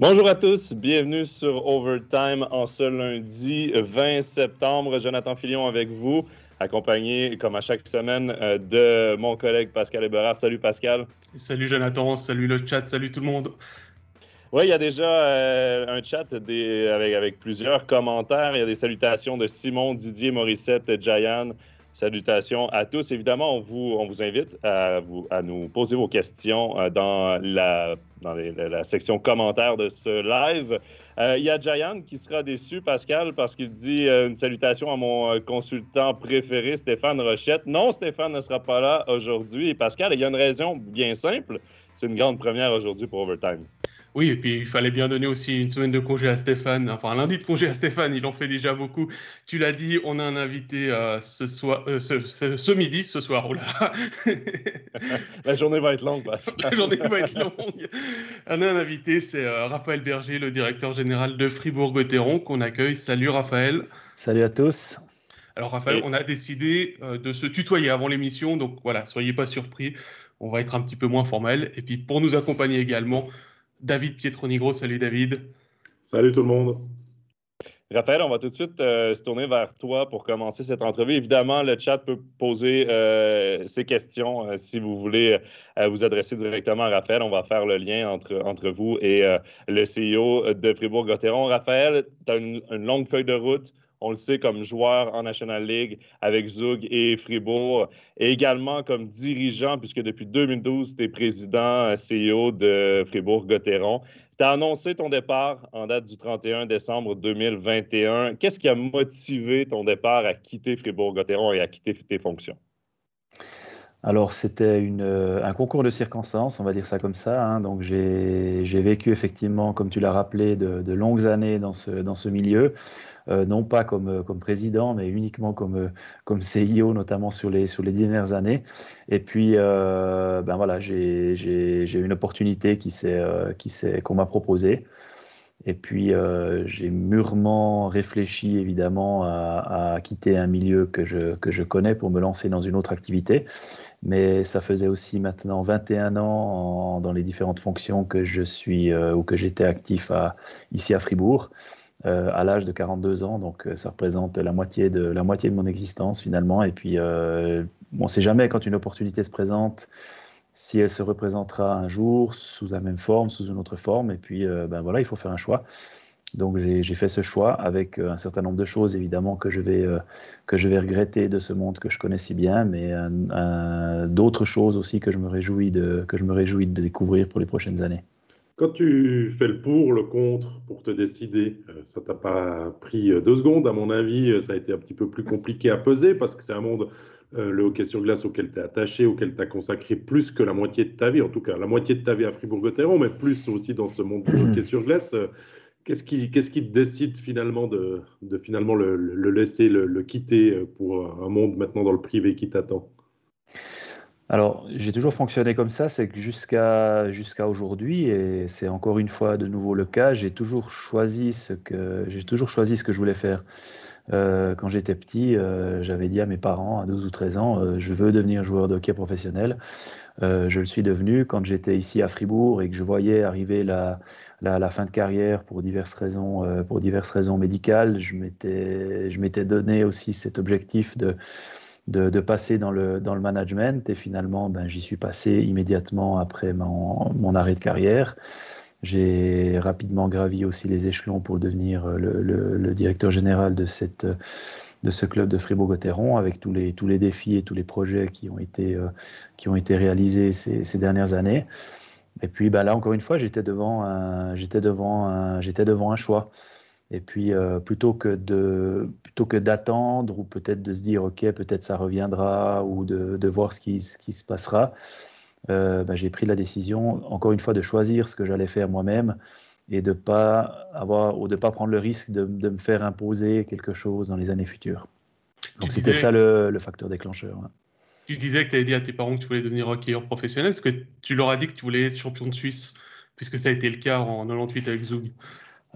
Bonjour à tous, bienvenue sur Overtime en ce lundi 20 septembre. Jonathan Filion avec vous, accompagné comme à chaque semaine euh, de mon collègue Pascal Eberard. Salut Pascal. Salut Jonathan, salut le chat, salut tout le monde. Oui, il y a déjà euh, un chat avec, avec, plusieurs commentaires. Il y a des salutations de Simon, Didier, Morissette, Jayan, Salutations à tous. Évidemment, on vous, invite à, nous poser vos questions euh, dans, la, dans la section commentaires de ce live. Euh, il y a Jayan qui sera déçu, Pascal, parce qu'il dit euh, une salutation à mon consultant préféré, Stéphane Rochette. Non, Stéphane ne sera pas là aujourd'hui. Pascal, il y a une raison bien simple. C'est une grande première aujourd'hui pour Overtime. Oui, et puis il fallait bien donner aussi une semaine de congé à Stéphane, enfin un lundi de congé à Stéphane, il en fait déjà beaucoup. Tu l'as dit, on a un invité euh, ce, soir, euh, ce, midi, ce soir, oh là. La journée va être longue. La journée va être longue. On a un invité, c'est euh, Raphaël Berger, le directeur général de Fribourg-Gotteron, qu'on accueille. Salut Raphaël. Salut à tous. Alors Raphaël, on a décidé de se tutoyer avant l'émission, donc voilà, soyez pas surpris, on va être un petit peu moins formel. Et puis pour nous accompagner également, David Pietronigro. Salut David. Salut tout le monde. Raphaël, on va tout de suite euh, se tourner vers toi pour commencer cette entrevue. Évidemment, le chat peut poser euh, ses questions euh, si vous voulez vous adresser directement à Raphaël. On va faire le lien entre, entre vous et le CEO de Fribourg-Gotteron. Raphaël, tu as une, longue feuille de route on le sait, comme joueur en National League avec Zug et Fribourg, et également comme dirigeant, puisque depuis 2012, tu es président euh, CEO de Fribourg-Gotteron. Tu as annoncé ton départ en date du 31 décembre 2021. Qu'est-ce qui a motivé ton départ à quitter Fribourg-Gotteron et à quitter tes fonctions? Alors, c'était euh, un concours de circonstances, on va dire ça comme ça. Hein. Donc, j'ai vécu effectivement, comme tu l'as rappelé, de, longues années dans ce, milieu. Euh, non pas comme, euh, comme président, mais uniquement comme, euh, comme CIO, notamment sur les, dernières années. Et puis, ben voilà, j'ai eu une opportunité qu'on m'a proposée. Et puis, j'ai mûrement réfléchi, évidemment, à, quitter un milieu que je connais pour me lancer dans une autre activité. Mais ça faisait aussi maintenant 21 ans dans les différentes fonctions que je suis ou que j'étais actif ici à Fribourg. Euh, à l'âge de 42 ans, donc euh, ça représente la moitié de, la moitié de mon existence finalement. Et puis, euh, on ne sait jamais quand une opportunité se présente si elle se représentera un jour sous la même forme, sous une autre forme. Et puis, ben voilà, il faut faire un choix. Donc j'ai fait ce choix avec un certain nombre de choses évidemment que je vais, que je vais regretter de ce monde que je connais si bien, mais d'autres choses aussi que je me réjouis de, que je me réjouis de découvrir pour les prochaines années. Quand tu fais le pour, le contre pour te décider, euh, ça t'a pas pris euh, deux secondes. À mon avis, euh, ça a été un petit peu plus compliqué à peser parce que c'est un monde, le hockey sur glace, auquel tu es attaché, auquel tu as consacré plus que la moitié de ta vie, en tout cas la moitié de ta vie à Fribourg-Gotteron, mais plus aussi dans ce monde du hockey sur glace. Qu'est-ce qui, qu'est-ce décide finalement de, finalement le, laisser, le, le, quitter pour un monde maintenant dans le privé qui t'attend? Alors, j'ai toujours fonctionné comme ça, c'est que jusqu'à jusqu'à aujourd'hui, et c'est encore une fois de nouveau le cas, j'ai toujours choisi ce que j'ai toujours choisi ce que je voulais faire. Euh, quand j'étais petit, euh, j'avais dit à mes parents à 12 ou 13 ans, euh, je veux devenir joueur de hockey professionnel. Je le suis devenu quand j'étais ici à Fribourg et que je voyais arriver la, la, fin de carrière pour diverses raisons, pour diverses raisons médicales. Je m'étais donné aussi cet objectif de de, passer dans le, dans le management. Et finalement, ben, j'y suis passé immédiatement après mon, mon arrêt de carrière. J'ai rapidement gravi aussi les échelons pour devenir le, directeur général de, cette, de ce club de Fribourg-Gotteron avec tous les, tous les défis et tous les projets qui ont été, euh, qui ont été réalisés ces, ces dernières années. Et puis ben là, encore une fois, j'étais devant, j'étais devant, devant un choix. Et puis, euh, plutôt que de plutôt que d'attendre ou peut-être de se dire, OK, peut-être ça reviendra ou de, de voir ce qui, ce qui, se passera, euh, bah, j'ai pris la décision, encore une fois, de choisir ce que j'allais faire moi-même et de pas avoir ou de pas prendre le risque de, de, me faire imposer quelque chose dans les années futures. Donc, c'était ça le, le, facteur déclencheur. Tu disais que tu avais dit à tes parents que tu voulais devenir hockeyeur professionnel. Est-ce que tu leur as dit que tu voulais être champion de Suisse, puisque ça a été le cas en 98 avec Zug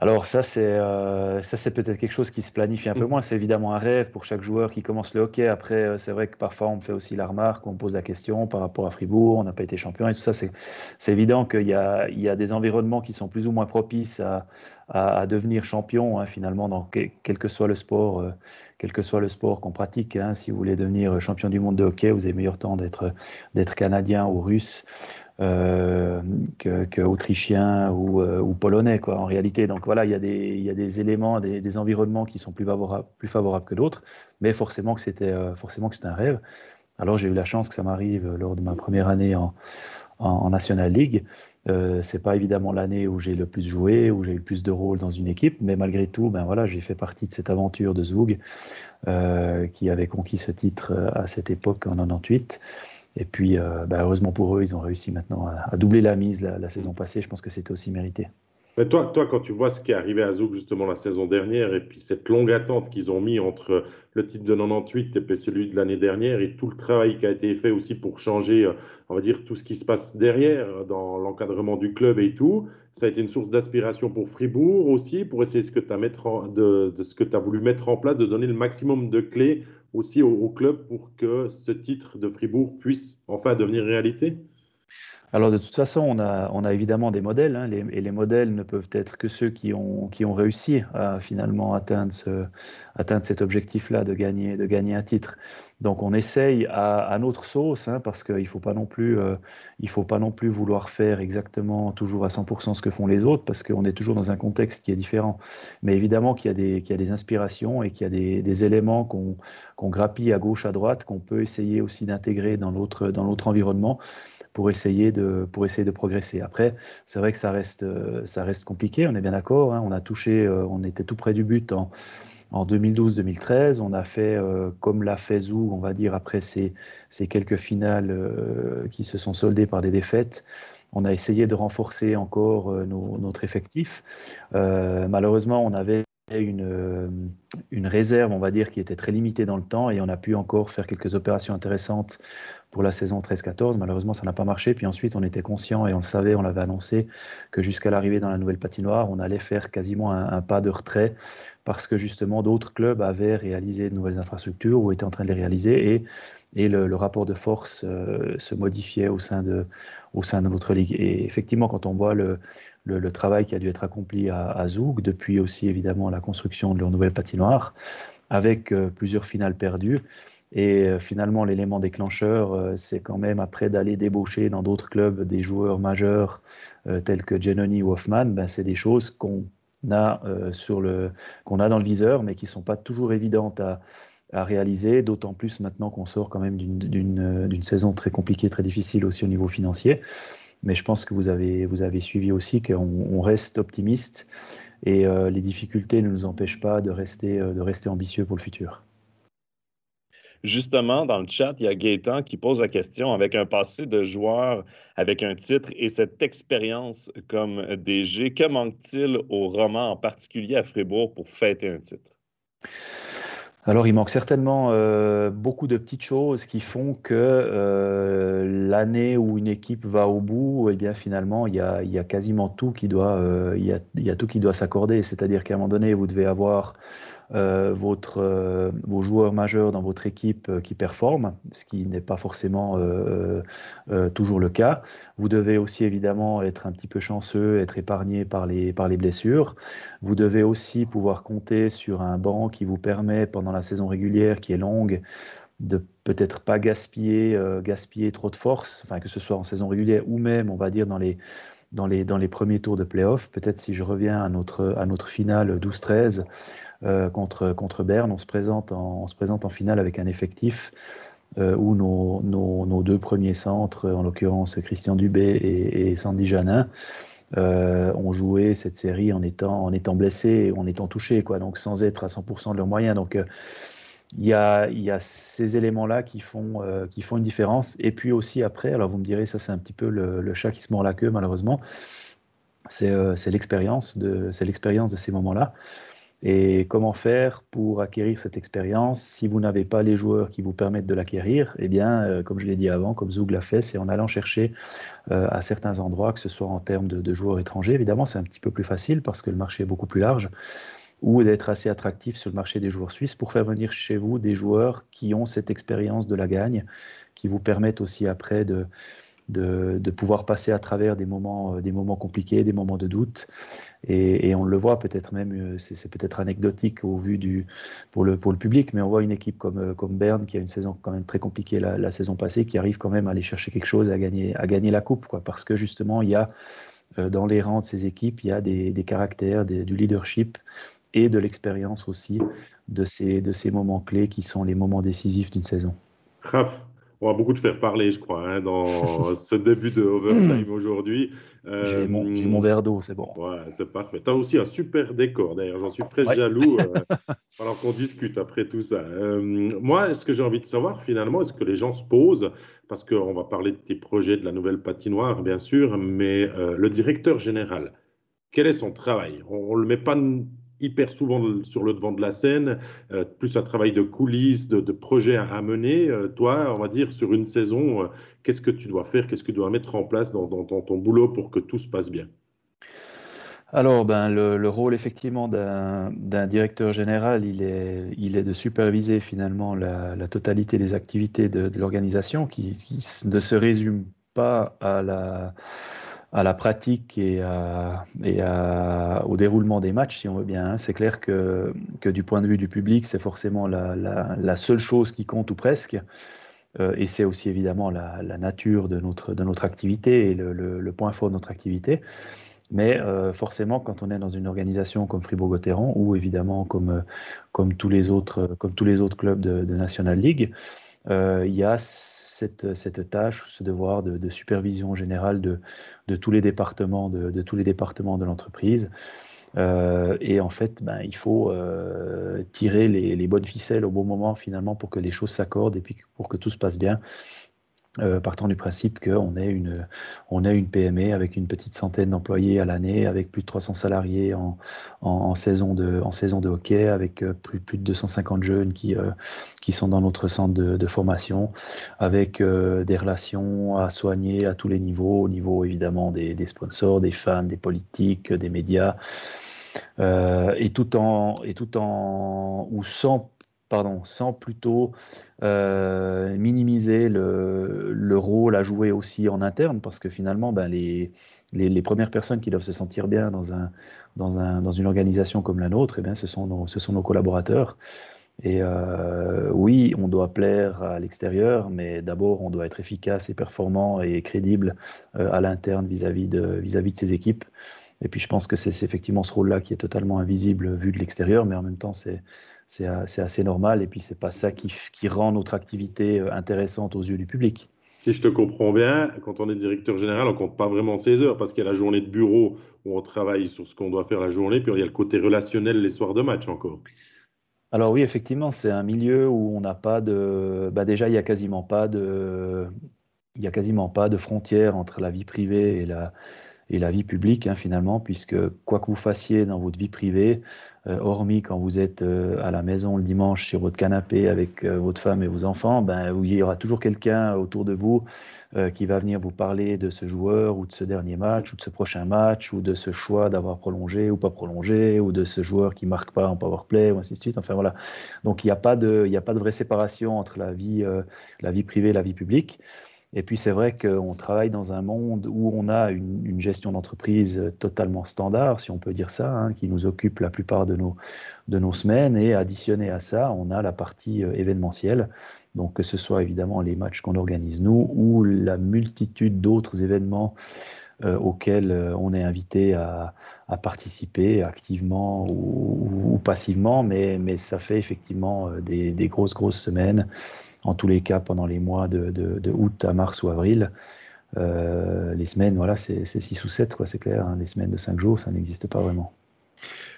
alors ça c'est euh, ça c'est peut-être quelque chose qui se planifie un peu mm. moins. C'est évidemment un rêve pour chaque joueur qui commence le hockey. Après euh, c'est vrai que parfois on me fait aussi la remarque, on me pose la question par rapport à Fribourg, on n'a pas été champion et tout ça. C'est c'est évident qu'il y a il y a des environnements qui sont plus ou moins propices à, à, devenir champion hein, finalement dans quel que soit le sport euh, quel que soit le sport qu'on pratique. Hein. Si vous voulez devenir champion du monde de hockey, vous avez meilleur temps d'être d'être canadien ou russe euh, que, euh, ou, polonais quoi en réalité. Donc voilà il y a des, éléments des, environnements qui sont plus favorables, plus favorables que d'autres mais forcément que c'était euh, forcément que c'était un rêve. Alors j'ai eu la chance que ça m'arrive lors de ma première année en, en, National League. Euh, c'est pas évidemment l'année où j'ai le plus joué, où j'ai eu le plus de rôles dans une équipe, mais malgré tout, ben voilà, j'ai fait partie de cette aventure de Zug, euh, qui avait conquis ce titre à cette époque en 98. Et puis, euh, bah, heureusement pour eux, ils ont réussi maintenant à, doubler la mise la, saison passée. Je pense que c'était aussi mérité. Mais toi, toi, quand tu vois ce qui est arrivé à Zouk justement la saison dernière, et puis cette longue attente qu'ils ont mis entre le titre de 98 et celui de l'année dernière, et tout le travail qui a été fait aussi pour changer, euh, on va dire, tout ce qui se passe derrière dans l'encadrement du club et tout, ça a été une source d'aspiration pour Fribourg aussi, pour essayer ce que as de, de, ce que tu as voulu mettre en place, de donner le maximum de clés aussi au, club pour que ce titre de Fribourg puisse enfin devenir réalité alors de toute façon, on a, on a évidemment des modèles, hein, et les modèles ne peuvent être que ceux qui ont, qui ont réussi à finalement atteindre, ce, atteindre cet objectif-là de gagner, de gagner un titre. Donc on essaye à, notre sauce, hein, parce qu'il ne faut, pas non plus, euh, faut pas non plus vouloir faire exactement toujours à 100% ce que font les autres, parce qu'on est toujours dans un contexte qui est différent. Mais évidemment qu'il y, a des, y a des inspirations et qu'il y a des, des éléments qu'on qu'on grappille à gauche, à droite, qu'on peut essayer aussi d'intégrer dans l'autre environnement pour essayer de, pour essayer de progresser. Après, c'est vrai que ça reste, ça reste compliqué, on est bien d'accord. Hein. on a touché, euh, on était tout près du but en, en 2012-2013. On a fait, euh, comme l'a fait Zou, on va dire, après ces, ces quelques finales euh, qui se sont soldées par des défaites. On a essayé de renforcer encore notre effectif. malheureusement, on avait une, une réserve, on va dire, qui était très limitée dans le temps et on a pu encore faire quelques opérations intéressantes pour la saison 13-14. Malheureusement, ça n'a pas marché. Puis ensuite, on était conscient et on le savait, on l'avait annoncé, que jusqu'à l'arrivée dans la nouvelle patinoire, on allait faire quasiment un, pas de retrait parce que justement d'autres clubs avaient réalisé de nouvelles infrastructures ou étaient en train de les réaliser et, et le, rapport de force euh, se modifiait au sein, de, au sein de notre ligue. Et effectivement, quand on voit le, le, travail qui a dû être accompli à, à Zoug, depuis aussi évidemment la construction de leur nouvelle patinoire, avec euh, plusieurs finales perdues, et euh, finalement, l'élément déclencheur, euh, c'est quand même après d'aller débaucher dans d'autres clubs des joueurs majeurs tels que Genoni ou Hoffman, ben, c'est des choses qu'on a, a dans le viseur, mais qui ne sont pas toujours évidentes à, à réaliser, d'autant plus maintenant qu'on sort quand même d'une saison très compliquée, très difficile aussi au niveau financier. Mais je pense que vous avez, vous avez suivi aussi qu'on reste optimiste et les difficultés ne nous empêchent pas de rester, de rester ambitieux pour le futur. Justement, dans le chat, il y a Gaëtan qui pose la question avec un passé de joueur avec un titre et cette expérience comme DG, que manque-t-il au roman, en particulier à Fribourg, pour fêter un titre? Alors, il manque certainement euh, beaucoup de petites choses qui font que euh, l'année où une équipe va au bout, eh bien, finalement, il y a, quasiment tout qui doit, euh, il, y a, tout qui doit s'accorder. C'est-à-dire qu'à un moment donné, vous devez avoir votre, euh, vos joueurs majeurs dans votre équipe euh, qui performent, ce qui n'est pas forcément toujours le cas. Vous devez aussi évidemment être un petit peu chanceux, être épargné par les, par les blessures. Vous devez aussi pouvoir compter sur un banc qui vous permet, pendant la saison régulière qui est longue, de peut-être pas gaspiller, gaspiller trop de force, enfin que ce soit en saison régulière ou même, on va dire, dans les, dans les, dans les premiers tours de playoff. Peut-être si je reviens à notre, à notre finale 12-13, euh, contre, contre Berne. On se, présente en, se présente en finale avec un effectif euh, où nos, nos, deux premiers centres, en l'occurrence Christian Dubé et, Sandy Janin, euh, ont joué cette série en étant, en étant blessés en étant touchés, quoi, donc sans être à 100% de leurs moyens. Donc il y, a, ces éléments-là qui, font qui font une différence. Et puis aussi après, alors vous me direz, ça c'est un petit peu le, chat qui se mord la queue malheureusement, c'est l'expérience de, ces moments-là. Et comment faire pour acquérir cette expérience si vous n'avez pas les joueurs qui vous permettent de l'acquérir? Eh bien, euh, comme je l'ai dit avant, comme Zoug l'a fait, c'est en allant chercher euh, à certains endroits, que ce soit en termes de, joueurs étrangers. Évidemment, c'est un petit peu plus facile parce que le marché est beaucoup plus large ou d'être assez attractif sur le marché des joueurs suisses pour faire venir chez vous des joueurs qui ont cette expérience de la gagne, qui vous permettent aussi après de, de, pouvoir passer à travers des moments, euh, des moments compliqués, des moments de doute. Et, on le voit peut-être même, euh, c'est peut-être anecdotique au vu du, pour, le, pour le public, mais on voit une équipe comme, euh, comme Berne qui a une saison quand même très compliquée la, saison passée, qui arrive quand même à aller chercher quelque chose à gagner, à gagner la coupe, quoi, parce que justement, il y a dans les rangs de ces équipes, il y a des, des caractères, du leadership et de l'expérience aussi de ces, de ces moments clés qui sont les moments décisifs d'une saison. Raph, on va beaucoup te faire parler, je crois, hein, dans ce début de Overtime aujourd'hui. Euh, j'ai mon, verre d'eau, c'est bon. Ouais, c'est parfait. Tu as aussi un super décor, d'ailleurs, j'en suis très jaloux, euh, alors qu'on discute après tout ça. Euh, moi, ce que j'ai envie de savoir, finalement, est-ce que les gens se posent, parce qu'on va parler de tes projets de la nouvelle patinoire, bien sûr, mais le directeur général, quel est son travail? On ne le met pas hyper souvent sur le devant de la scène, euh, plus un travail de coulisses, de, projets à, mener. Euh, toi, on va dire, sur une saison, euh, qu'est-ce que tu dois faire, qu'est-ce que tu dois mettre en place dans, ton boulot pour que tout se passe bien? Alors, ben, le, rôle effectivement d'un directeur général, il est, il est de superviser finalement la, totalité des activités de, l'organisation qui, ne se résume pas à la, à la pratique et, au déroulement des matchs, si on veut bien. Hein. C'est clair que, du point de vue du public, c'est forcément la, seule chose qui compte ou presque. Euh, et c'est aussi évidemment la, nature de notre, activité et le, point fort de notre activité. Mais euh, forcément, quand on est dans une organisation comme Fribourg-Gotteron ou évidemment comme, comme, tous les autres, clubs de National League, euh, il y a cette, cette, tâche, ce devoir de, supervision générale de, de, tous les départements de, tous les départements de l'entreprise. Euh, et en fait, ben, il faut euh, tirer les, les, bonnes ficelles au bon moment finalement pour que les choses s'accordent et puis pour que tout se passe bien. Euh, partant du principe qu'on est une, on est une PME avec une petite centaine d'employés à l'année, avec plus de 300 salariés en, en, saison, de, en saison de hockey, avec euh, plus, plus de 250 jeunes qui, euh, qui sont dans notre centre de, formation, avec des relations à soigner à tous les niveaux, au niveau évidemment des, des sponsors, des fans, des politiques, des médias. et tout en et tout en ou sans pardon, sans plutôt euh, minimiser le, rôle à jouer aussi en interne, parce que finalement, ben, les, premières personnes qui doivent se sentir bien dans, un, dans, un, dans une organisation comme la nôtre, eh ce, sont nos, collaborateurs. Et euh, oui, on doit plaire à l'extérieur, mais d'abord, on doit être efficace et performant et crédible euh, à l'interne vis-à-vis de, vis-à-vis de ses équipes. Et puis je pense que c'est effectivement ce rôle-là qui est totalement invisible vu de l'extérieur, mais en même temps c'est assez normal et puis c'est pas ça qui, qui, rend notre activité euh, intéressante aux yeux du public. Si je te comprends bien, quand on est directeur général, on compte pas vraiment ses heures parce qu'il y a la journée de bureau où on travaille sur ce qu'on doit faire la journée, puis il y a le côté relationnel les soirs de match encore. Alors oui, effectivement, c'est un milieu où on n'a pas de... Bah déjà, il n'y a quasiment pas de... Il y a quasiment pas de frontière entre la vie privée et la, et la vie publique hein, finalement, puisque quoi que vous fassiez dans votre vie privée, euh, hormis quand vous êtes euh, à la maison le dimanche sur votre canapé avec euh, votre femme et vos enfants, ben, il y aura toujours quelqu'un autour de vous qui va venir vous parler de ce joueur ou de ce dernier match ou de ce prochain match ou de ce choix d'avoir prolongé ou pas prolongé ou de ce joueur qui marque pas en powerplay ou ainsi de suite. Enfin voilà. Donc il n'y a pas de, il a pas de vraie séparation entre la vie, la vie privée et la vie publique. Et puis c'est vrai qu'on travaille dans un monde où on a une, gestion d'entreprise totalement standard, si on peut dire ça, hein, qui nous occupe la plupart de nos, de nos semaines. Et additionné à ça, on a la partie euh, événementielle. Donc que ce soit évidemment les matchs qu'on organise nous ou la multitude d'autres événements euh, auxquels euh, on est invité à, participer activement ou, passivement, mais, mais, ça fait effectivement des, des grosses, grosses semaines en tous les cas pendant les mois de, de, août à mars ou avril. Euh, les semaines, voilà, c'est 6 ou 7, c'est clair. Hein. les semaines de 5 jours, ça n'existe pas vraiment.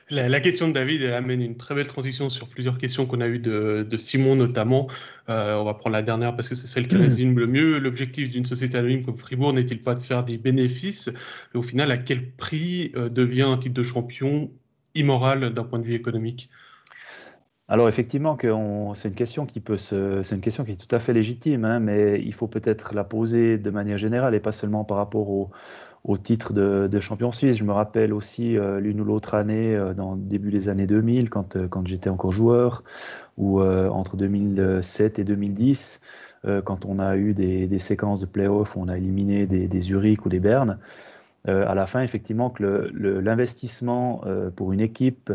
La, question de David, elle amène une très belle transition sur plusieurs questions qu'on a eues de, Simon notamment. Euh, on va prendre la dernière parce que c'est celle qui résume le mieux. L'objectif d'une société anonyme comme Fribourg n'est-il pas de faire des bénéfices? Et au final, à quel prix euh, devient un titre de champion immoral d'un point de vue économique? Alors effectivement, c'est une question qui peut c'est une question qui est tout à fait légitime, hein, mais il faut peut-être la poser de manière générale et pas seulement par rapport au, titre de, champion suisse. Je me rappelle aussi euh, l'une ou l'autre année, euh, dans le début des années 2000, quand, euh, quand j'étais encore joueur, ou entre 2007 et 2010, quand on a eu des, séquences de play-off où on a éliminé des, des Zurich ou des Berne. à la fin, effectivement, que l'investissement pour une équipe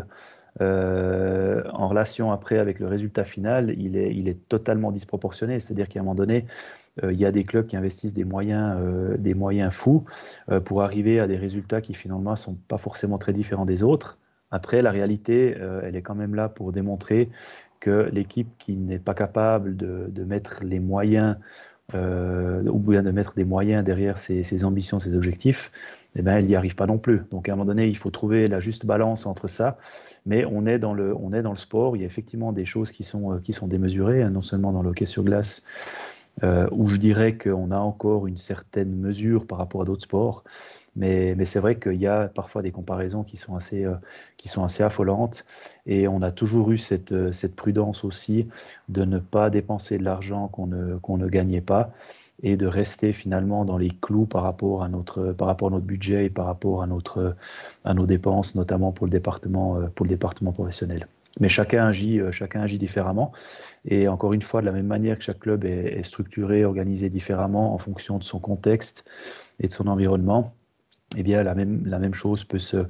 en relation après avec le résultat final, il est, totalement disproportionné. C'est-à-dire qu'à un moment donné, euh, il y a des clubs qui investissent des moyens, euh, des moyens fous euh, pour arriver à des résultats qui finalement ne sont pas forcément très différents des autres. Après, la réalité, elle est quand même là pour démontrer que l'équipe qui n'est pas capable de, mettre les moyens, ou bien de mettre des moyens derrière ses, ambitions, ses objectifs, eh ben, elle n'y arrive pas non plus. Donc à un moment donné, il faut trouver la juste balance entre ça. Mais on est dans le, on est dans le sport. Il y a effectivement des choses qui sont, qui sont démesurées, hein, non seulement dans le hockey sur glace, euh, où je dirais qu'on a encore une certaine mesure par rapport à d'autres sports. Mais, mais c'est vrai qu'il y a parfois des comparaisons qui sont assez, euh, qui sont assez affolantes. Et on a toujours eu cette, euh, cette prudence aussi de ne pas dépenser de l'argent qu'on ne, qu'on ne gagnait pas et de rester finalement dans les clous par rapport à notre, par rapport à notre budget et par rapport à, notre, à nos dépenses, notamment pour le département, pour le département professionnel. Mais chacun agit, euh, chacun agit différemment. Et encore une fois, de la même manière que chaque club est, structuré, organisé différemment en fonction de son contexte et de son environnement, eh bien, la même, la même chose peut se,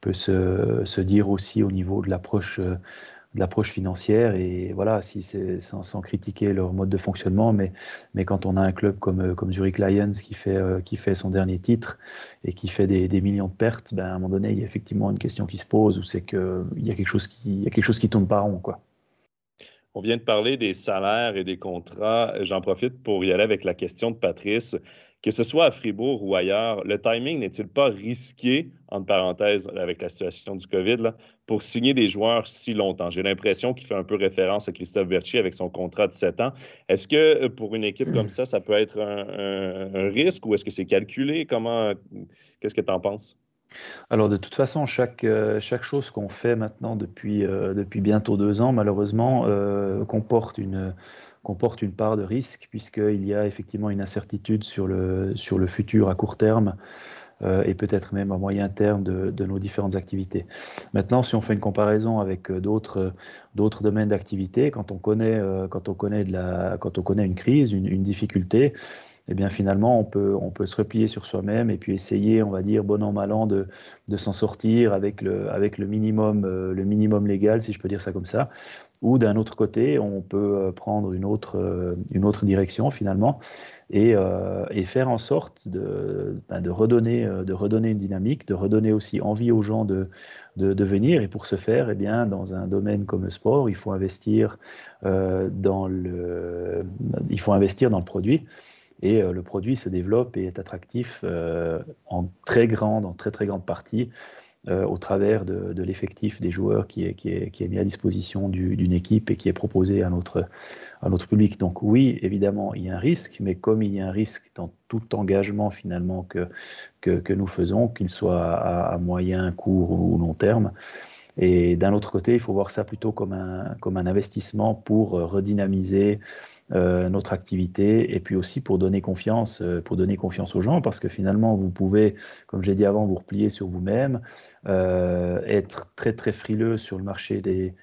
peut se, se dire aussi au niveau de l'approche euh, de l'approche financière et voilà, si c'est sans, critiquer leur mode de fonctionnement, mais, mais quand on a un club comme, euh, comme Zurich Lions qui fait, euh, qui fait son dernier titre et qui fait des, des, millions de pertes, ben à un moment donné, il y a effectivement une question qui se pose où c'est qu'il y a quelque chose qui, il y a quelque chose qui tourne pas rond, quoi. On vient de parler des salaires et des contrats. J'en profite pour y aller avec la question de Patrice que ce soit à Fribourg ou ailleurs, le timing n'est-il pas risqué, entre parenthèses, avec la situation du COVID, pour signer des joueurs si longtemps? J'ai l'impression qu'il fait un peu référence à Christophe Berchi avec son contrat de 7 ans. Est-ce que euh, pour une équipe comme ça, ça peut être un, risque ou est-ce que c'est calculé? Comment, qu'est-ce que tu en penses? Alors de toute façon, chaque, euh, chaque chose qu'on fait maintenant depuis, euh, depuis bientôt deux ans, malheureusement, comporte une, comporte une part de risque, puisqu'il y a effectivement une incertitude sur le, sur le futur à court terme euh, et peut-être même à moyen terme de, nos différentes activités. Maintenant, si on fait une comparaison avec euh, d'autres, d'autres domaines d'activité, quand on connaît, euh, quand quand on connaît une crise, une, difficulté, eh bien finalement, on peut, on peut se replier sur soi-même et puis essayer, on va dire, bon an, mal an, de, de s'en sortir avec, le, avec le, minimum, le minimum légal, si je peux dire ça comme ça. Ou d'un autre côté, on peut euh, prendre une autre, euh, une autre direction finalement et, euh, et faire en sorte de, ben de, redonner, de redonner une dynamique, de redonner aussi envie aux gens de, de, venir. Et pour ce faire, eh bien, dans un domaine comme le sport, il faut investir, dans, le, il faut investir dans le produit et le produit se développe et est attractif en très grande, en très très grande partie euh, au travers de, l'effectif des joueurs qui est, mis à disposition d'une équipe et qui est proposé à notre, public. Donc oui, évidemment, il y a un risque, mais comme il y a un risque dans tout engagement finalement que, nous faisons, qu'il soit à, moyen, court ou long terme, et d'un autre côté, il faut voir ça plutôt comme un, investissement pour redynamiser notre activité et puis aussi pour donner confiance, euh, pour donner confiance aux gens parce que finalement vous pouvez, comme j'ai dit avant, vous replier sur vous-même, euh, être très très frileux sur le marché des,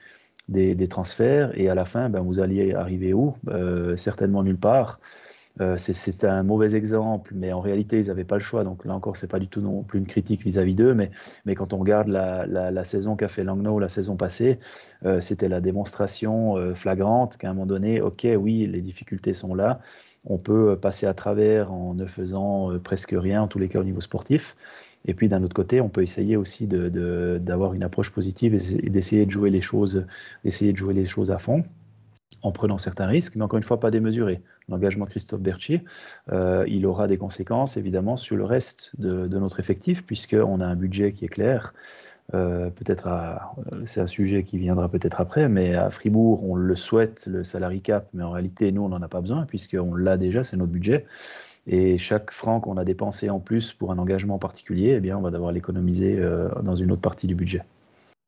des, des, transferts et à la fin, ben, vous alliez arriver où? Certainement nulle part. Euh, c'est un mauvais exemple, mais en réalité, ils n'avaient pas le choix. Donc là encore, c'est pas du tout non plus une critique vis-à-vis d'eux, mais, mais quand on regarde la, la, saison qu'a fait Langnau la saison passée, euh, c'était la démonstration euh, flagrante qu'à un moment donné, ok, oui, les difficultés sont là, on peut passer à travers en ne faisant presque rien, en tous les cas au niveau sportif. Et puis d'un autre côté, on peut essayer aussi d'avoir de, une approche positive et d'essayer de jouer les choses, d'essayer de jouer les choses à fond en prenant certains risques, mais encore une fois, pas démesurés. L'engagement de Christophe Berchi, euh, il aura des conséquences évidemment sur le reste de, notre effectif, puisqu'on a un budget qui est clair. Euh, peut-être euh, c'est un sujet qui viendra peut-être après, mais à Fribourg, on le souhaite, le salary cap, mais en réalité, nous, on n'en a pas besoin, puisqu'on l'a déjà, c'est notre budget. Et chaque franc qu'on a dépensé en plus pour un engagement particulier, eh bien, on va devoir l'économiser dans une autre partie du budget.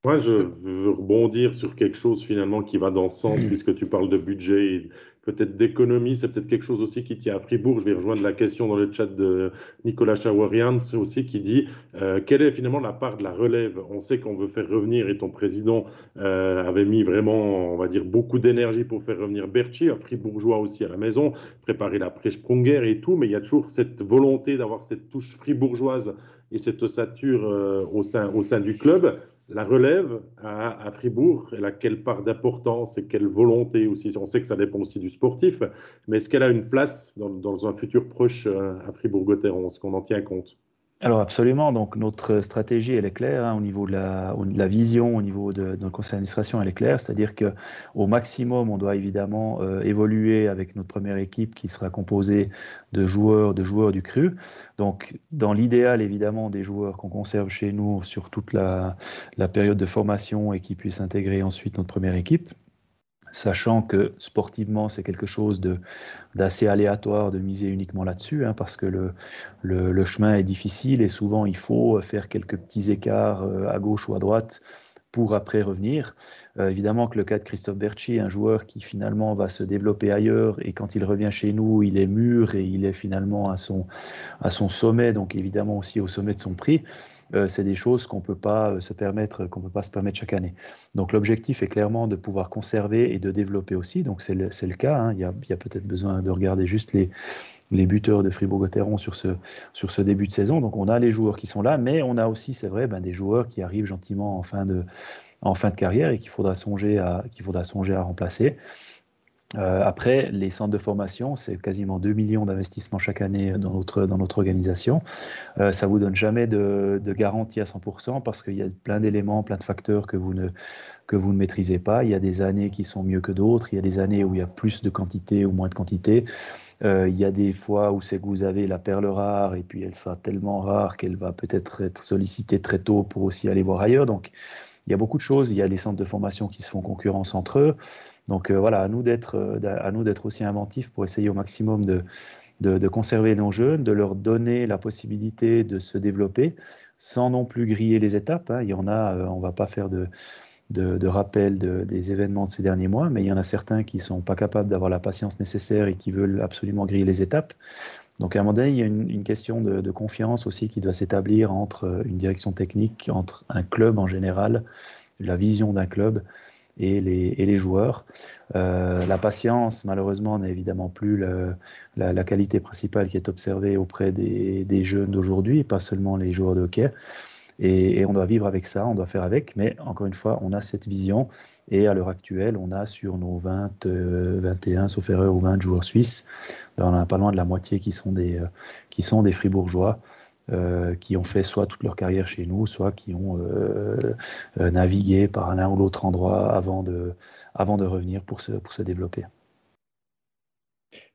Moi, je veux rebondir sur quelque chose finalement qui va dans ce sens, puisque tu parles de budget et peut-être d'économie. C'est peut-être quelque chose aussi qui tient à Fribourg. Je vais rejoindre la question dans le chat de Nicolas Chawarian aussi qui dit euh, quelle est finalement la part de la relève? On sait qu'on veut faire revenir, et ton président euh, avait mis vraiment, on va dire, beaucoup d'énergie pour faire revenir Berchi, un fribourgeois aussi à la maison, préparer la Prunger et tout, mais il y a toujours cette volonté d'avoir cette touche fribourgeoise et cette ossature euh, au, sein, au sein du club la relève à, Fribourg, elle a quelle part d'importance et quelle volonté aussi On sait que ça dépend aussi du sportif, mais est-ce qu'elle a une place dans, dans un futur proche euh, à Fribourg-Gotteron? Est-ce qu'on en tient compte? Alors absolument, donc notre stratégie elle est claire hein, au niveau de la, de vision, au niveau de, notre conseil d'administration elle est claire, c'est-à-dire que au maximum on doit évidemment euh, évoluer avec notre première équipe qui sera composée de joueurs, de joueurs du cru. Donc dans l'idéal évidemment des joueurs qu'on conserve chez nous sur toute la, la période de formation et qui puissent intégrer ensuite notre première équipe sachant que sportivement, c'est quelque chose d'assez aléatoire de miser uniquement là-dessus, hein, parce que le, le, chemin est difficile et souvent il faut faire quelques petits écarts euh, à gauche ou à droite pour après revenir. Euh, évidemment que le cas de Christophe Berchi, un joueur qui finalement va se développer ailleurs et quand il revient chez nous, il est mûr et il est finalement à son, à son sommet, donc évidemment aussi au sommet de son prix. Euh, c'est des choses qu'on peut pas euh, se permettre, qu'on peut pas se permettre chaque année. Donc l'objectif est clairement de pouvoir conserver et de développer aussi. Donc c'est le, le, cas. Hein. Il y a, peut-être besoin de regarder juste les, les buteurs de Fribourg-Gotteron sur ce, sur ce début de saison. Donc on a les joueurs qui sont là, mais on a aussi, c'est vrai, ben, des joueurs qui arrivent gentiment en fin de, en fin de carrière et qu'il faudra qu'il faudra songer à remplacer. Euh, après, les centres de formation, c'est quasiment 2 millions d'investissements chaque année dans notre, dans notre organisation. Euh, ça ne vous donne jamais de, de, garantie à 100% parce qu'il y a plein d'éléments, plein de facteurs que vous, ne, que vous ne maîtrisez pas. Il y a des années qui sont mieux que d'autres. Il y a des années où il y a plus de quantité ou moins de quantité. Euh, il y a des fois où c'est que vous avez la perle rare et puis elle sera tellement rare qu'elle va peut-être être sollicitée très tôt pour aussi aller voir ailleurs. Donc, il y a beaucoup de choses. Il y a des centres de formation qui se font concurrence entre eux. Donc euh, voilà, à nous d'être euh, à nous d'être aussi inventifs pour essayer au maximum de, de, conserver nos jeunes, de leur donner la possibilité de se développer sans non plus griller les étapes. Hein. Il y en a, euh, on va pas faire de, de, rappel des événements de ces derniers mois, mais il y en a certains qui sont pas capables d'avoir la patience nécessaire et qui veulent absolument griller les étapes. Donc à un moment donné, il y a une, une question de, de, confiance aussi qui doit s'établir entre une direction technique, entre un club en général, la vision d'un club et les, joueurs. Euh, la patience, malheureusement, n'est évidemment plus la, qualité principale qui est observée auprès des, jeunes d'aujourd'hui, pas seulement les joueurs de hockey. Et, on doit vivre avec ça, on doit faire avec, mais encore une fois, on a cette vision. Et à l'heure actuelle, on a sur nos 20, 21, euh, sauf erreur, ou 20 joueurs suisses, ben on a pas loin de la moitié qui sont des, euh, qui sont des fribourgeois. Euh, qui ont fait soit toute leur carrière chez nous, soit qui ont euh, euh, navigué par l'un ou l'autre endroit avant de, avant de revenir pour se, pour se développer.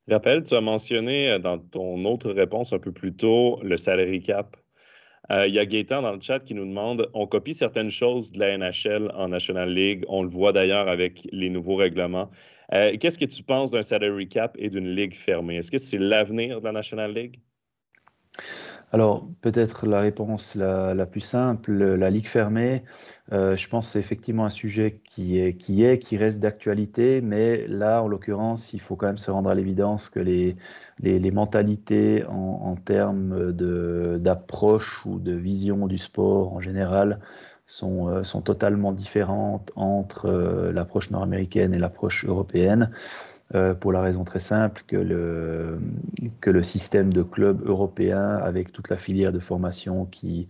Rappel, tu as mentionné dans ton autre réponse un peu plus tôt le salary cap. il y a Gaëtan dans le chat qui nous demande on copie certaines choses de la NHL en National League. On le voit d'ailleurs avec les nouveaux règlements. Qu'est-ce que tu penses d'un salary cap et d'une ligue fermée? Est-ce que c'est l'avenir de la National League? Alors, peut-être la réponse la, plus simple, la Ligue fermée, euh, je pense c'est effectivement un sujet qui est, qui, est, qui reste d'actualité, mais là, en l'occurrence, il faut quand même se rendre à l'évidence que les, mentalités en, termes d'approche ou de vision du sport en général sont, euh, sont totalement différentes entre euh, l'approche nord-américaine et l'approche européenne. Euh, pour la raison très simple que le, que le système de club européen, avec toute la filière de formation qui,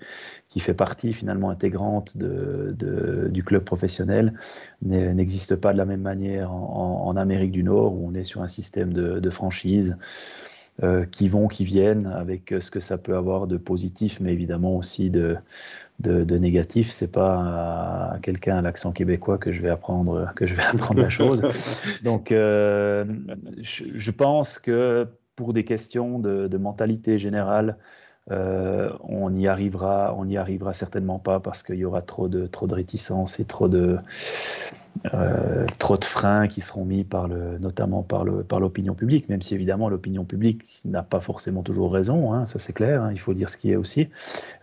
qui fait partie finalement intégrante de, du club professionnel, n'existe pas de la même manière en, en, Amérique du Nord, où on est sur un système de, de franchise. Euh, qui vont, qui viennent, avec ce que ça peut avoir de positif, mais évidemment aussi de, de, négatif. C'est pas à quelqu'un à l'accent québécois que je vais apprendre que je vais apprendre la chose. Donc, euh, je, pense que pour des questions de, mentalité générale, euh, on n'y arrivera, on arrivera certainement pas parce qu'il y aura trop de trop de réticence et trop de euh, trop de freins qui seront mis par le, notamment par le, par l'opinion publique, même si évidemment l'opinion publique n'a pas forcément toujours raison, hein, ça c'est clair, hein, il faut dire ce qui est aussi.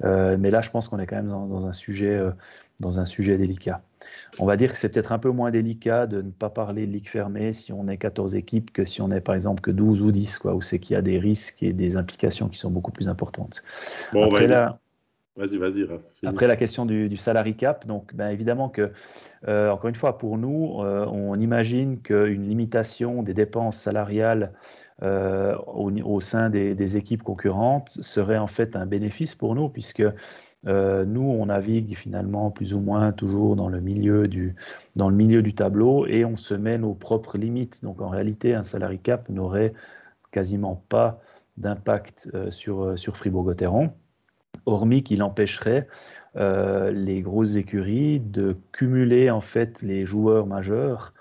Euh, mais là, je pense qu'on est quand même dans, un sujet, dans un sujet délicat. On va dire que c'est peut-être un peu moins délicat de ne pas parler de ligue fermée si on est 14 équipes que si on est par exemple que 12 ou 10, quoi, où c'est qu'il y a des risques et des implications qui sont beaucoup plus importantes. Bon, Après, là, Vas-y, vas-y. Après la question du, du salary cap, donc ben, évidemment que, euh, encore une fois, pour nous, euh, on imagine qu'une limitation des dépenses salariales euh, au, sein des, équipes concurrentes serait en fait un bénéfice pour nous, puisque nous, on navigue finalement plus ou moins toujours dans le, milieu du, tableau et on se met nos propres limites. Donc en réalité, un salary cap n'aurait quasiment pas d'impact sur, sur Fribourg-Gotteron hormis qu'il empêcherait euh, les grosses écuries de cumuler en fait les joueurs majeurs,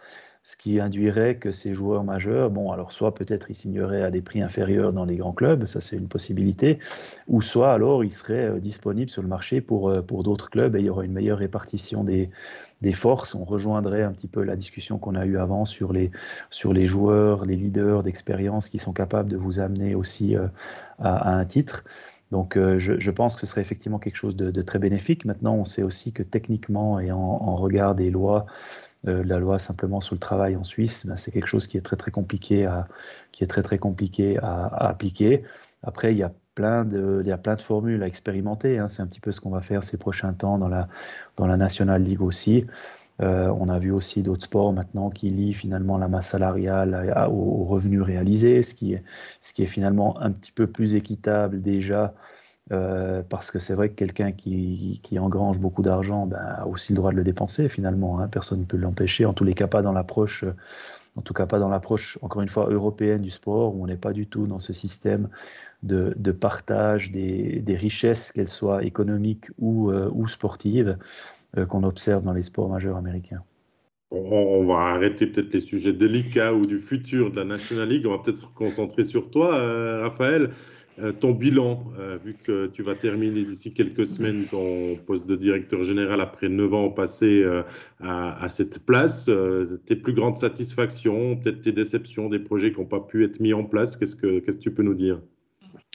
ce qui induirait que ces joueurs majeurs, bon, alors soit peut-être ils signeraient à des prix inférieurs dans les grands clubs, ça c'est une possibilité, ou soit alors ils seraient euh, disponibles sur le marché pour, euh, pour d'autres clubs et il y aurait une meilleure répartition des, des forces. On rejoindrait un petit peu la discussion qu'on a eue avant sur les, sur les joueurs, les leaders d'expérience qui sont capables de vous amener aussi à, un titre. Donc euh, je, pense que ce serait effectivement quelque chose de, très bénéfique. Maintenant, on sait aussi que techniquement et en, regard des lois, euh, la loi simplement sur le travail en Suisse, ben, c'est quelque chose qui est très très compliqué à, qui est très très compliqué à, appliquer. Après, il y a plein de, il y a plein de formules à expérimenter. Hein. C'est un petit peu ce qu'on va faire ces prochains temps dans la, dans la National League aussi. Euh, on a vu aussi d'autres sports maintenant qui lient finalement la masse salariale aux, revenus réalisés, ce qui, est, ce qui est finalement un petit peu plus équitable déjà, euh, parce que c'est vrai que quelqu'un qui, engrange beaucoup d'argent ben, a aussi le droit de le dépenser finalement. Hein. personne ne peut l'empêcher, en tous les cas pas dans l'approche. En tout cas, pas dans l'approche, encore une fois, européenne du sport, où on n'est pas du tout dans ce système de, partage des, richesses, qu'elles soient économiques ou, euh, ou sportives. Euh, qu'on observe dans les sports majeurs américains. On, va arrêter peut-être les sujets délicats ou du futur de la National League. On va peut-être se concentrer sur toi, euh, Raphaël. Euh, ton bilan, vu que tu vas terminer d'ici quelques semaines ton poste de directeur général après 9 ans passés à, cette place, tes plus grandes satisfactions, peut-être tes déceptions, des projets qui n'ont pas pu être mis en place, qu'est-ce que, qu'est-ce que tu peux nous dire?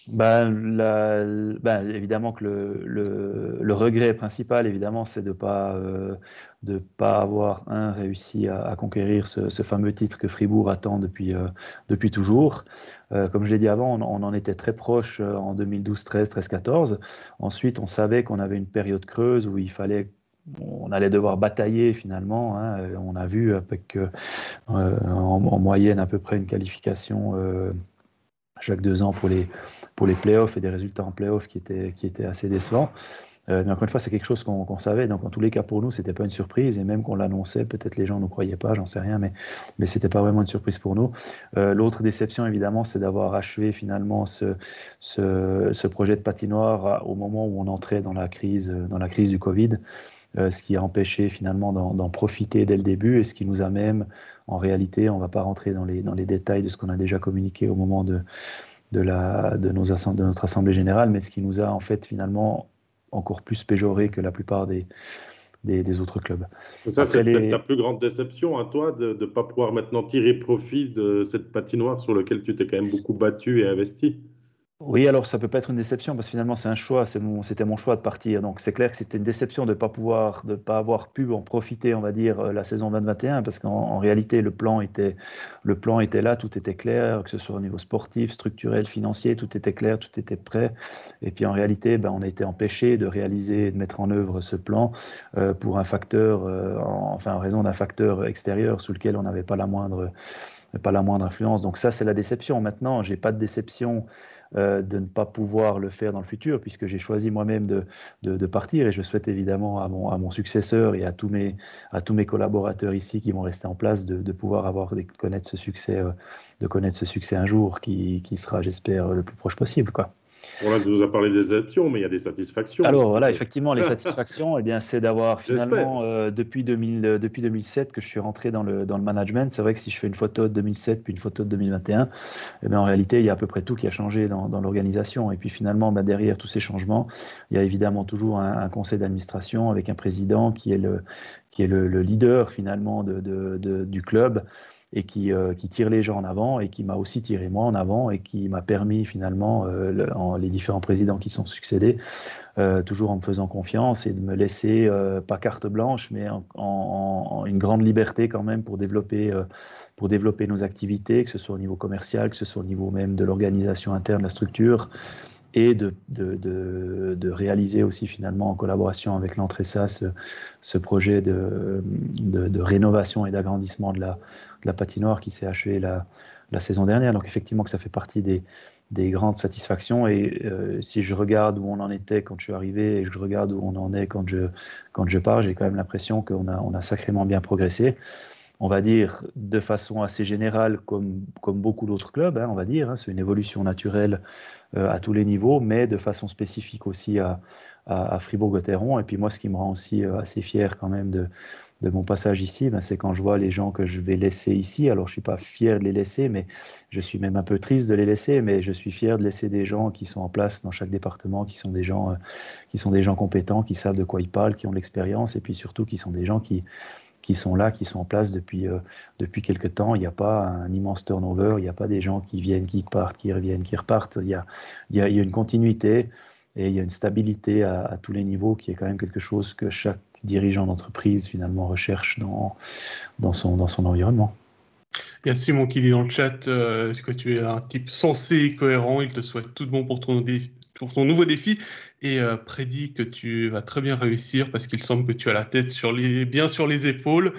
Ben, évidemment que le, regret principal, évidemment, c'est de ne pas, euh, pas avoir réussi à, conquérir ce, fameux titre que Fribourg attend depuis, euh, toujours. Euh, comme je l'ai dit avant, on, en était très proche en 2012, 13, 13, 14. Ensuite, on savait qu'on avait une période creuse où il fallait on allait devoir batailler finalement. Hein. On a vu en, moyenne à peu près une qualification chaque deux ans pour les, pour les playoffs et des résultats en playoffs qui étaient, qui étaient assez décevants. Euh, mais encore une fois, c'est quelque chose qu'on savait. Donc, en tous les cas, pour nous, c'était pas une surprise. Et même qu'on l'annonçait, peut-être les gens ne croyaient pas, j'en sais rien, mais, mais c'était pas vraiment une surprise pour nous. Euh, l'autre déception, évidemment, c'est d'avoir achevé finalement ce, ce, ce, projet de patinoire au moment où on entrait dans la crise, dans la crise du Covid. Euh, ce qui a empêché finalement d'en profiter dès le début et ce qui nous a même, en réalité, on ne va pas rentrer dans les, dans les détails de ce qu'on a déjà communiqué au moment de, de, la, de, nos de notre Assemblée générale, mais ce qui nous a en fait finalement encore plus péjoré que la plupart des, des, autres clubs. Ça, c'est peut-être ta plus grande déception à toi de ne pas pouvoir maintenant tirer profit de cette patinoire sur laquelle tu t'es quand même beaucoup battu et investi. Oui, alors ça peut pas être une déception parce que finalement c'est un choix, c'était mon, choix de partir. Donc c'est clair que c'était une déception de ne pas pouvoir, de pas avoir pu en profiter, on va dire, euh, la saison 2021 parce qu'en réalité le plan était, le plan était là, tout était clair, que ce soit au niveau sportif, structurel, financier, tout était clair, tout était prêt. Et puis en réalité, ben, on a été empêché de réaliser, de mettre en œuvre ce plan euh, pour un facteur, euh, enfin en raison d'un facteur extérieur sous lequel on n'avait pas la moindre pas la moindre influence. Donc ça, c'est la déception. Maintenant, j'ai pas de déception euh, de ne pas pouvoir le faire dans le futur, puisque j'ai choisi moi-même de, de, partir et je souhaite évidemment à mon, à mon successeur et à tous, mes, à tous mes collaborateurs ici qui vont rester en place de, de pouvoir avoir, de connaître ce succès, euh, de connaître ce succès un jour qui, qui sera, j'espère, le plus proche possible. Quoi. Voilà, tu nous as parlé des options, mais il y a des satisfactions. Alors voilà, effectivement, les satisfactions, eh bien, c'est d'avoir finalement, euh, depuis, 2000, euh, depuis 2007 que je suis rentré dans le, dans le management. C'est vrai que si je fais une photo de 2007 puis une photo de 2021, eh bien, en réalité, il y a à peu près tout qui a changé dans, dans l'organisation. Et puis finalement, bah, derrière tous ces changements, il y a évidemment toujours un, conseil d'administration avec un président qui est le, qui est le, leader finalement de, de, du club et qui, euh, qui, tire les gens en avant et qui m'a aussi tiré moi en avant et qui m'a permis finalement, euh, les différents présidents qui sont succédés, euh, toujours en me faisant confiance et de me laisser, pas carte blanche, mais en, une grande liberté quand même pour développer, pour développer nos activités, que ce soit au niveau commercial, que ce soit au niveau même de l'organisation interne la structure et de, de, de, réaliser aussi finalement en collaboration avec l'Entressa ce, ce, projet de, rénovation et d'agrandissement de la, la, patinoire qui s'est achevé la, saison dernière. Donc effectivement que ça fait partie des, des grandes satisfactions et euh, si je regarde où on en était quand je suis arrivé et je regarde où on en est quand je, quand je pars, j'ai quand même l'impression qu'on a, on a sacrément bien progressé on va dire, de façon assez générale, comme, comme beaucoup d'autres clubs, hein, on va dire. Hein, c'est une évolution naturelle euh, à tous les niveaux, mais de façon spécifique aussi à, à, Fribourg-Gotteron. Et puis moi, ce qui me rend aussi euh, assez fier quand même de, de mon passage ici, ben, c'est quand je vois les gens que je vais laisser ici. Alors, je ne suis pas fier de les laisser, mais je suis même un peu triste de les laisser, mais je suis fier de laisser des gens qui sont en place dans chaque département, qui sont des gens, euh, qui sont des gens compétents, qui savent de quoi ils parlent, qui ont l'expérience, et puis surtout qui sont des gens qui, qui sont là, qui sont en place depuis, euh, depuis quelques temps. Il n'y a pas un immense turnover, il n'y a pas des gens qui viennent, qui partent, qui reviennent, qui repartent. Il y a, il y a, une continuité et il y a une stabilité à, tous les niveaux qui est quand même quelque chose que chaque dirigeant d'entreprise finalement recherche dans, dans, son, dans son environnement. Il y a Simon qui dit dans le chat euh, que tu es un type sensé et cohérent? Il te souhaite tout de bon pour ton, pour ton nouveau défi et euh, prédit que tu vas très bien réussir parce qu'il semble que tu as la tête sur les, bien sur les épaules.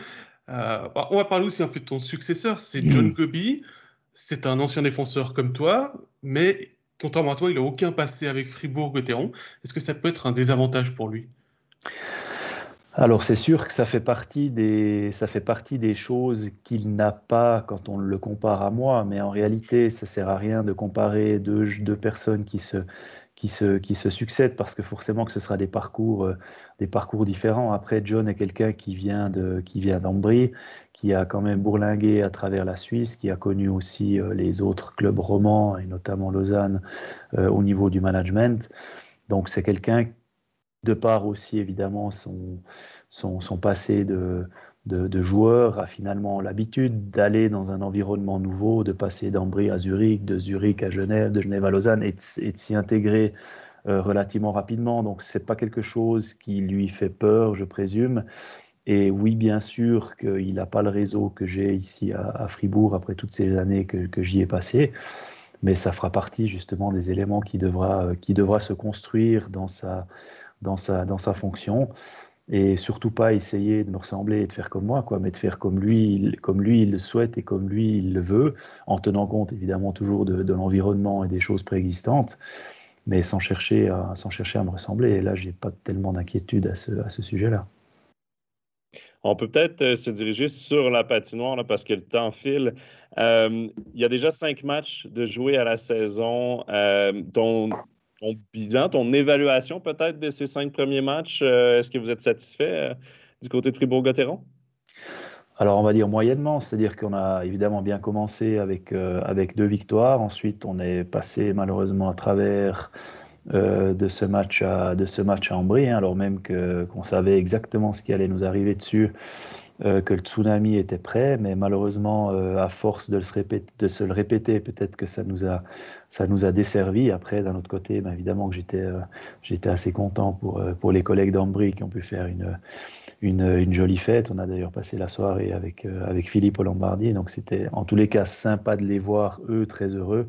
Euh, bah, on va parler aussi un peu de ton successeur, c'est mm. John Gobi. C'est un ancien défenseur comme toi, mais contrairement à toi, il n'a aucun passé avec Fribourg-Gotteron. Est-ce que ça peut être un désavantage pour lui? Alors c'est sûr que ça fait partie des, ça fait partie des choses qu'il n'a pas quand on le compare à moi, mais en réalité ça sert à rien de comparer deux, deux personnes qui se, qui se, qui se succèdent parce que forcément que ce sera des parcours, euh, des parcours différents. Après, John est quelqu'un qui vient de, qui vient qui a quand même bourlingué à travers la Suisse, qui a connu aussi euh, les autres clubs romans et notamment Lausanne euh, au niveau du management. Donc c'est quelqu'un de part aussi évidemment son, son, son passé de, de, joueurs a finalement l'habitude d'aller dans un environnement nouveau, de passer d'Ambry à Zurich, de Zurich à Genève, de Genève à Lausanne et de, s'y intégrer euh, relativement rapidement. Donc c'est pas quelque chose qui lui fait peur, je présume. Et oui, bien sûr qu'il n'a pas le réseau que j'ai ici à, Fribourg après toutes ces années que, que j'y ai passé, mais ça fera partie justement des éléments qui devra, qui devra se construire dans sa, dans sa, dans sa fonction et surtout pas essayer de me ressembler et de faire comme moi, quoi, mais de faire comme lui, comme lui il le souhaite et comme lui il le veut, en tenant compte évidemment toujours de, l'environnement et des choses préexistantes, mais sans chercher à, sans chercher à me ressembler. Et là, j'ai pas tellement d'inquiétude à ce, à ce sujet-là. On peut peut-être euh, se diriger sur la patinoire là, parce que le temps file. Euh, il y a déjà cinq matchs de jouer à la saison, euh, dont ton bilan, ton évaluation peut-être de ces cinq premiers matchs. Euh, est-ce que vous êtes satisfait euh, du côté de Fribourg-Gotteron? Alors, on va dire moyennement, c'est-à-dire qu'on a évidemment bien commencé avec, euh, avec deux victoires. Ensuite, on est passé malheureusement à travers de, ce match à, de ce match à Ambry, hein, alors même qu'on savait exactement ce qui allait nous arriver dessus. Euh, que le tsunami était prêt, mais malheureusement, euh, à force de, se le répéter, peut-être que ça nous a, ça nous a desservi. Après, d'un autre côté, ben, évidemment que j'étais, euh, j'étais assez content pour, pour les collègues d'Ambry qui ont pu faire une, une, une, jolie fête. On a d'ailleurs passé la soirée avec, avec Philippe au Lombardier, donc c'était en tous les cas sympa de les voir, eux, très heureux.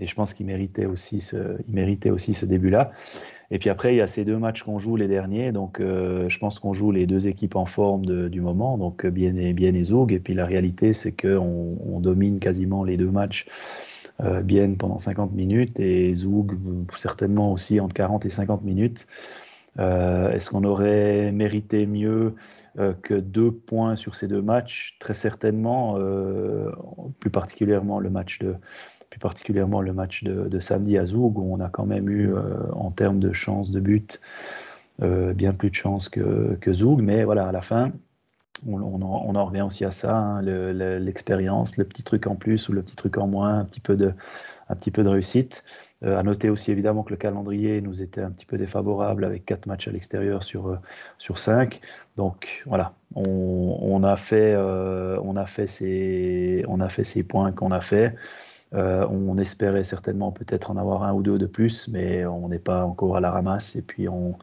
Et je pense qu'ils méritaient aussi ce, ils méritaient aussi ce début-là. Et puis après, il y a ces deux matchs qu'on joue les derniers. Donc, euh, je pense qu'on joue les deux équipes en forme du moment, donc Bien et, Bien et Zoug. Et puis la réalité, c'est qu'on on domine quasiment les deux matchs. Euh, Bien pendant 50 minutes et Zoug certainement aussi entre 40 et 50 minutes. Est-ce qu'on aurait mérité mieux que deux points sur ces deux matchs? Très certainement, plus particulièrement le match de, plus particulièrement le match de, samedi à Zoug, où on a quand même eu, en termes de chances de but, bien plus de chances que, que Zoug. Mais voilà, à la fin, on, en, revient aussi à ça, hein, l'expérience, le, petit truc en plus ou le petit truc en moins, un petit peu de, un petit peu de réussite. Euh, à noter aussi évidemment que le calendrier nous était un petit peu défavorable avec quatre matchs à l'extérieur sur, euh, sur cinq. Donc voilà, on, a fait, euh, on, a fait ces, on a fait ces points qu'on a fait. Euh, on espérait certainement peut-être en avoir un ou deux de plus, mais on n'est pas encore à la ramasse et puis on,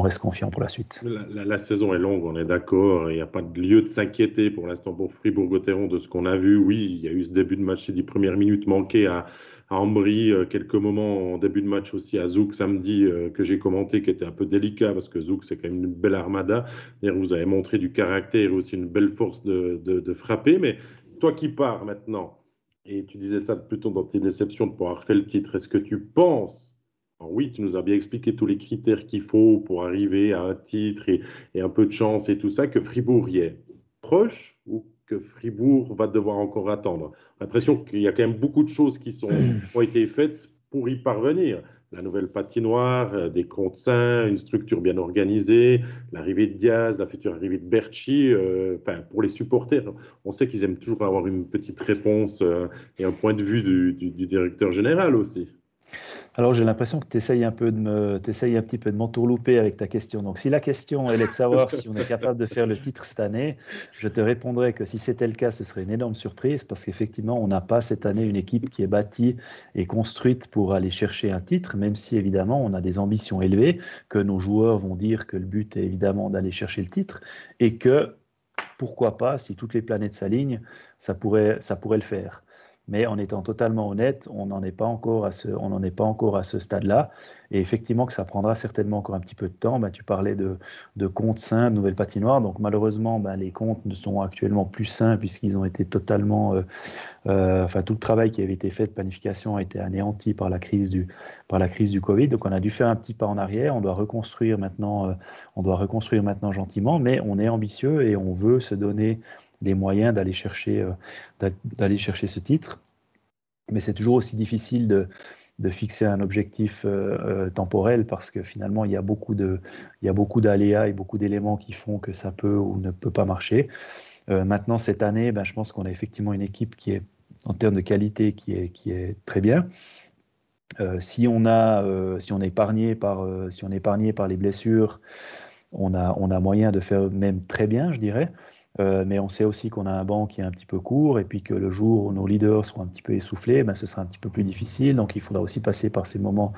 reste confiant pour la suite. La, saison est longue, on est d'accord. Il n'y a pas de lieu de s'inquiéter pour l'instant pour Fribourg-Gotteron de ce qu'on a vu. Oui, il y a eu ce début de match, ces dix premières minutes manquées à, à Ambry, euh, quelques moments en début de match aussi à Zouk samedi euh, que j'ai commenté qui était un peu délicat parce que Zouk c'est quand même une belle armada. Vous avez montré du caractère et aussi une belle force de, de frapper. Mais toi qui pars maintenant, et tu disais ça plutôt dans tes déceptions de pouvoir faire le titre. Est-ce que tu penses, oui, tu nous as bien expliqué tous les critères qu'il faut pour arriver à un titre et, un peu de chance et tout ça, que Fribourg y est. Proche ou que Fribourg va devoir encore attendre? L'impression qu'il y a quand même beaucoup de choses qui sont, ont été faites pour y parvenir la nouvelle patinoire, euh, des comptes sains, une structure bien organisée, l'arrivée de Diaz, la future arrivée de Berchi. Euh, pour les supporters, on sait qu'ils aiment toujours avoir une petite réponse euh, et un point de vue du directeur général aussi. Alors j'ai l'impression que tu essayes un peu de me, un petit peu de m'entourlouper avec ta question. Donc si la question elle est de savoir si on est capable de faire le titre cette année, je te répondrai que si c'était le cas, ce serait une énorme surprise parce qu'effectivement on n'a pas cette année une équipe qui est bâtie et construite pour aller chercher un titre, même si évidemment on a des ambitions élevées, que nos joueurs vont dire que le but est évidemment d'aller chercher le titre et que pourquoi pas, si toutes les planètes s'alignent, ça pourrait, ça pourrait le faire. Mais en étant totalement honnête, on n'en est pas encore à ce, on n'en est pas encore à ce stade-là. Et effectivement, que ça prendra certainement encore un petit peu de temps. Ben, tu parlais de, comptes sains, de nouvelles patinoires. Donc malheureusement, ben, les comptes ne sont actuellement plus sains puisqu'ils ont été totalement, euh, euh, enfin tout le travail qui avait été fait de planification a été anéanti par la crise du, par la crise du Covid. Donc on a dû faire un petit pas en arrière. On doit reconstruire maintenant, euh, on doit reconstruire maintenant gentiment, mais on est ambitieux et on veut se donner les moyens d'aller chercher, euh, d'aller chercher ce titre. Mais c'est toujours aussi difficile de, fixer un objectif euh, euh, temporel parce que finalement il y a beaucoup de il y a beaucoup d'aléas et beaucoup d'éléments qui font que ça peut ou ne peut pas marcher. maintenant cette année, ben, je pense qu'on a effectivement une équipe qui est en termes de qualité qui est qui est très bien. si on a si on est épargné par si on est épargné par les blessures, on a on a moyen de faire même très bien, je dirais. Euh, mais on sait aussi qu'on a un banc qui est un petit peu court et puis que le jour où nos leaders seront un petit peu essoufflés, ben, ce sera un petit peu plus difficile. Donc il faudra aussi passer par ces moments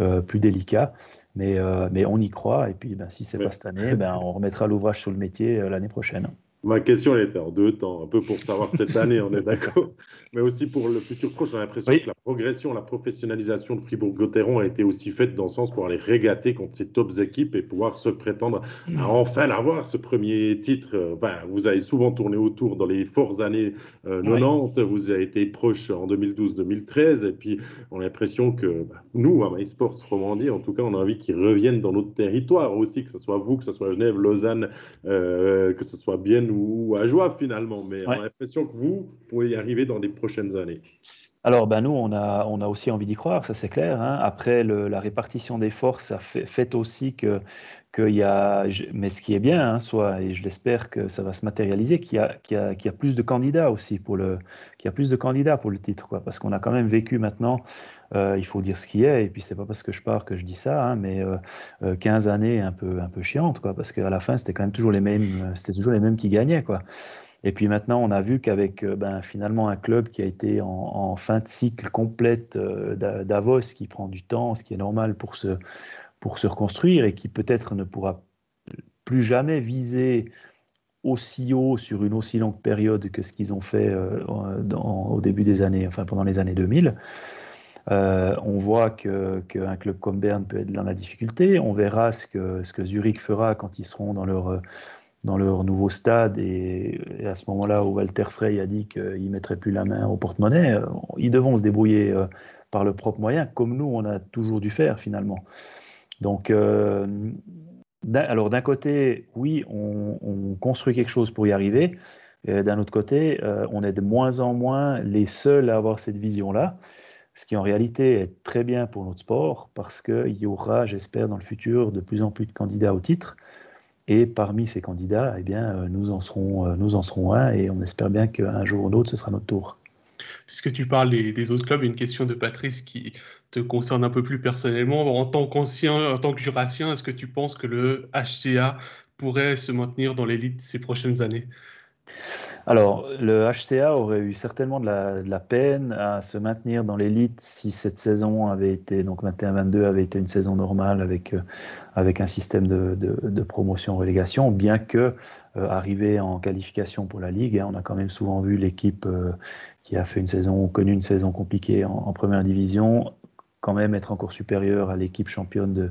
euh, plus délicats. Mais, euh, mais on y croit. Et puis ben, si ce n'est pas cette année, ben, on remettra l'ouvrage sur le métier l'année prochaine. Ma question elle était en deux temps, un peu pour savoir cette année, on est d'accord, mais aussi pour le futur proche. J'ai l'impression que la progression, la professionnalisation de Fribourg-Gotteron a été aussi faite dans le sens pour aller régater contre ces tops équipes et pouvoir se prétendre à enfin avoir ce premier titre. vous avez souvent tourné autour dans les fortes années 90, euh, vous avez été proche en 2012-2013, et puis on a l'impression que bah, nous, à MySports Romandie, en tout cas, on a envie qu'ils reviennent dans notre territoire aussi, que ce soit vous, que ce soit Genève, Lausanne, euh, que ce soit bien ou à joie finalement, mais on a l'impression que vous pouvez y arriver dans les prochaines années. Alors, ben nous, on a, on a aussi envie d'y croire, ça c'est clair. Hein. Après, la répartition des forces ça fait, fait aussi que, qu'il y a, mais ce qui est bien, hein, soit, et je l'espère que ça va se matérialiser, qu'il y a, qu'il y a, qu'il y a plus de candidats aussi pour le, qu'il y a plus de candidats pour le titre, quoi, parce qu'on a quand même vécu maintenant, euh, il faut dire ce qui est, et puis c'est pas parce que je pars que je dis ça, hein, mais 15 euh, euh, années un peu, un peu chiantes, quoi, parce qu'à la fin, c'était quand même toujours les mêmes, c'était toujours les mêmes qui gagnaient, quoi. Et puis maintenant, on a vu qu'avec ben, finalement un club qui a été en, fin de cycle complète d'Avos, qui prend du temps, ce qui est normal pour se, pour se reconstruire et qui peut-être ne pourra plus jamais viser aussi haut sur une aussi longue période que ce qu'ils ont fait euh, au début des années, enfin pendant les années 2000. Euh, on voit qu'un club comme Berne peut être dans la difficulté. On verra ce que, ce que Zurich fera quand ils seront dans leur, dans leur nouveau stade. Et, à ce moment-là où Walter Frey a dit qu'il ne mettrait plus la main au porte-monnaie, euh, ils devront se débrouiller par le propre moyen, comme nous, on a toujours dû faire finalement. Donc, alors d'un côté, oui, on, construit quelque chose pour y arriver. D'un autre côté, on est de moins en moins les seuls à avoir cette vision-là ce qui en réalité est très bien pour notre sport parce qu'il y aura, j'espère, dans le futur de plus en plus de candidats au titre. Et parmi ces candidats, eh bien, euh, nous, en serons, euh, nous en serons un et on espère bien qu'un jour ou l'autre, ce sera notre tour. Puisque tu parles des, autres clubs, une question de Patrice qui te concerne un peu plus personnellement. En tant qu'ancien, en tant que jurassien, est-ce que tu penses que le HCA pourrait se maintenir dans l'élite ces prochaines années? Alors, le HCA aurait eu certainement de la, peine à se maintenir dans l'élite si cette saison avait été, donc 21-22 avait été une saison normale avec, euh, avec un système de, promotion-relégation, bien que euh, en qualification pour la Ligue, hein, on a quand même souvent vu l'équipe euh, qui a fait une saison, connu une saison compliquée en première division, quand même être encore supérieure à l'équipe championne de,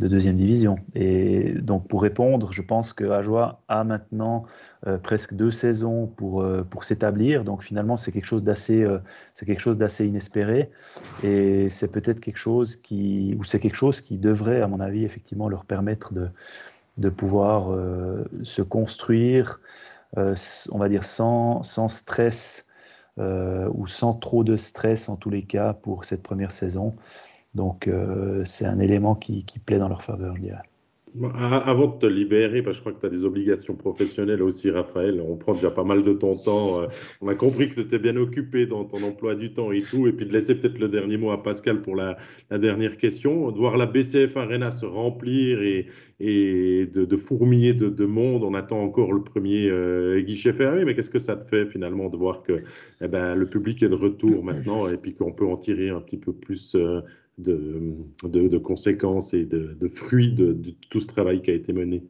de deuxième division. Et donc pour répondre, je pense que Ajoie a maintenant euh, presque deux saisons pour, euh, pour s'établir. Donc finalement, c'est quelque chose d'assez euh, c'est quelque chose d'assez inespéré et c'est peut-être quelque chose qui ou c'est quelque chose qui devrait à mon avis effectivement leur permettre de de pouvoir se construire on va dire sans, sans stress ou sans trop de stress en tous les cas pour cette première saison. Donc euh, c'est un élément qui, qui, plaît dans leur faveur, je dirais. Avant de te libérer, parce que je crois que tu as des obligations professionnelles aussi, Raphaël. On prend déjà pas mal de ton temps. Euh, on a compris que tu étais bien occupé dans ton emploi du temps et tout. Et puis de laisser peut-être le dernier mot à Pascal pour la, la, dernière question. De voir la BCF Arena se remplir et, et de, de, fourmiller de, de, monde. On attend encore le premier euh, guichet fermé. Mais qu'est-ce que ça te fait finalement de voir que eh ben, le public est de retour maintenant et puis qu'on peut en tirer un petit peu plus de, conséquences et de, fruits de, tout ce travail qui a été mené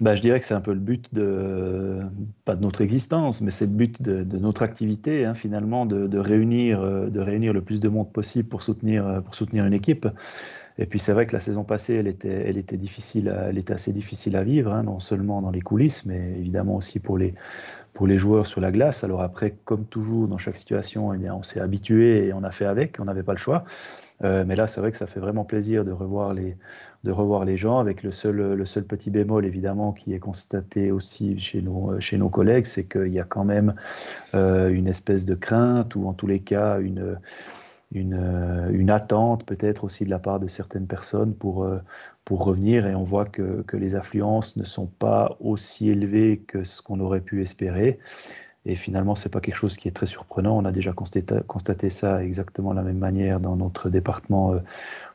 bah, je dirais que c'est un peu le but de, pas de notre existence, mais c'est le but de, notre activité, hein, finalement, de, réunir, euh, de réunir le plus de monde possible pour soutenir, euh, pour soutenir une équipe. Et puis c'est vrai que la saison passée, elle était, elle était, difficile elle était assez difficile à vivre, hein, non seulement dans les coulisses, mais évidemment aussi pour les, pour les joueurs sur la glace. Alors après, comme toujours dans chaque situation, eh bien, on s'est habitué et on a fait avec, on n'avait pas le choix. Euh, mais là, c'est vrai que ça fait vraiment plaisir de revoir les, de revoir les gens, avec le seul, le seul petit bémol, évidemment, qui est constaté aussi chez nos, chez nos collègues, c'est qu'il y a quand même euh, une espèce de crainte, ou en tous les cas, une, une, une attente peut-être aussi de la part de certaines personnes pour, pour revenir, et on voit que, que les affluences ne sont pas aussi élevées que ce qu'on aurait pu espérer. Et finalement, ce n'est pas quelque chose qui est très surprenant. On a déjà constaté, ça exactement de la même manière dans notre département, euh,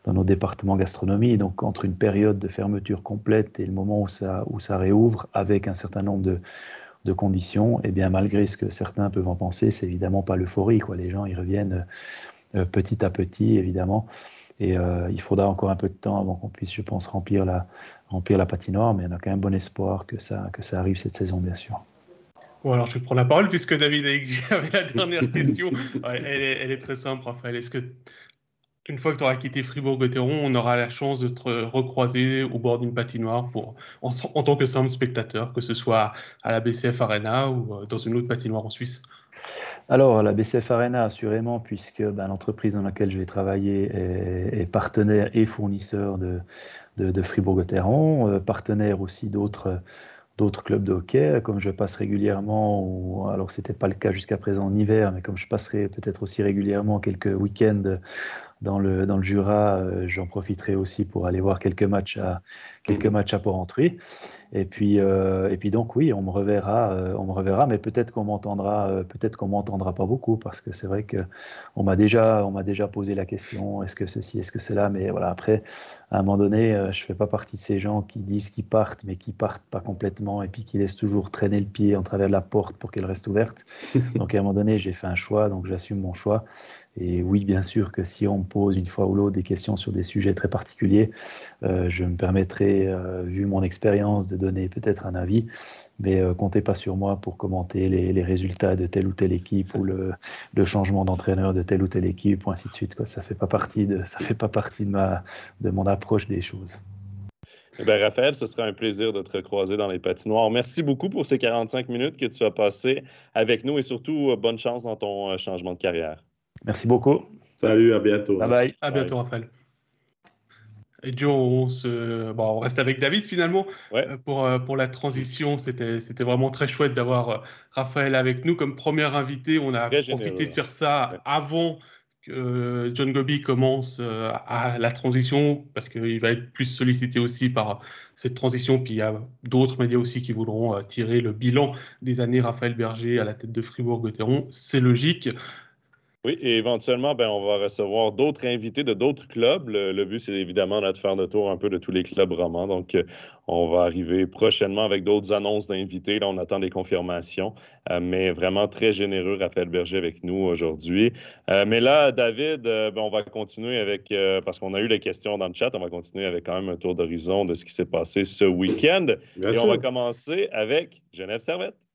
dans nos départements gastronomie. Donc, entre une période de fermeture complète et le moment où ça, où ça réouvre, avec un certain nombre de, de conditions, eh bien, malgré ce que certains peuvent en penser, c'est évidemment pas l'euphorie. Les gens, ils reviennent euh, petit à petit, évidemment. Et euh, il faudra encore un peu de temps avant qu'on puisse, je pense, remplir la, remplir la patinoire. Mais on a quand même bon espoir que ça, que ça arrive cette saison, bien sûr. Alors je vais prendre la parole puisque David avait la dernière question. elle, est, très simple, Raphaël. Est-ce que, une fois que tu auras quitté Fribourg-Gotteron, on aura la chance de te recroiser au bord d'une patinoire pour, en, tant que simple spectateur, que ce soit à la BCF Arena ou euh, dans une autre patinoire en Suisse? Alors, la BCF Arena, assurément, puisque ben, l'entreprise dans laquelle je vais travailler est, partenaire et fournisseur de, de, Fribourg-Gotteron, euh, partenaire aussi d'autres d'autres clubs de hockey, comme je passe régulièrement, ou alors c'était pas le cas jusqu'à présent en hiver, mais comme je passerai peut-être aussi régulièrement quelques week-ends dans le, dans le Jura, euh, j'en profiterai aussi pour aller voir quelques matchs à, quelques matchs à Port-Entruy. Et puis, euh, et puis donc oui, on me reverra, euh, on me reverra, mais peut-être qu'on m'entendra, euh, peut-être qu'on m'entendra pas beaucoup parce que c'est vrai que on m'a déjà, on m'a déjà posé la question, est-ce que ceci, est-ce que c'est là, mais voilà. Après, à un moment donné, je fais pas partie de ces gens qui disent qu'ils partent, mais qui partent pas complètement et puis qui laissent toujours traîner le pied en travers de la porte pour qu'elle reste ouverte. donc à un moment donné, j'ai fait un choix, donc j'assume mon choix. Et oui, bien sûr que si on me pose une fois ou l'autre des questions sur des sujets très particuliers, euh, je me permettrai, euh, vu mon expérience, de donner peut-être un avis, mais euh, comptez pas sur moi pour commenter les, résultats de telle ou telle équipe ou le, changement d'entraîneur de telle ou telle équipe ou ainsi de suite. Quoi. Ça fait pas partie de, ça fait pas partie de ma, de mon approche des choses. Eh bien, Raphaël, ce sera un plaisir de te recroiser dans les patinoires. Merci beaucoup pour ces 45 minutes que tu as passées avec nous et surtout, bonne chance dans ton changement de carrière. Merci beaucoup. Salut, à bientôt. Bye bye. À bientôt, Raphaël. Et Joe, on, se... bon, on reste avec David finalement pour, pour la transition. C'était vraiment très chouette d'avoir Raphaël avec nous comme premier invité. On a profité de faire ça avant que John Gobi commence à la transition parce qu'il va être plus sollicité aussi par cette transition. Puis il y a d'autres médias aussi qui voudront tirer le bilan des années Raphaël Berger à la tête de Fribourg-Gotteron. C'est logique. Oui, et éventuellement, ben, on va recevoir d'autres invités de d'autres clubs. Le, but, c'est évidemment de faire le tour un peu de tous les clubs romans. Donc, euh, on va arriver prochainement avec d'autres annonces d'invités. Là, on attend des confirmations. Euh, mais vraiment très généreux, Raphaël Berger, avec nous aujourd'hui. Euh, mais là, David, ben, on va continuer avec, parce qu'on a eu les questions dans le chat, on va continuer avec quand même un tour d'horizon de ce qui s'est passé ce week-end. et on va commencer avec Genève Servette.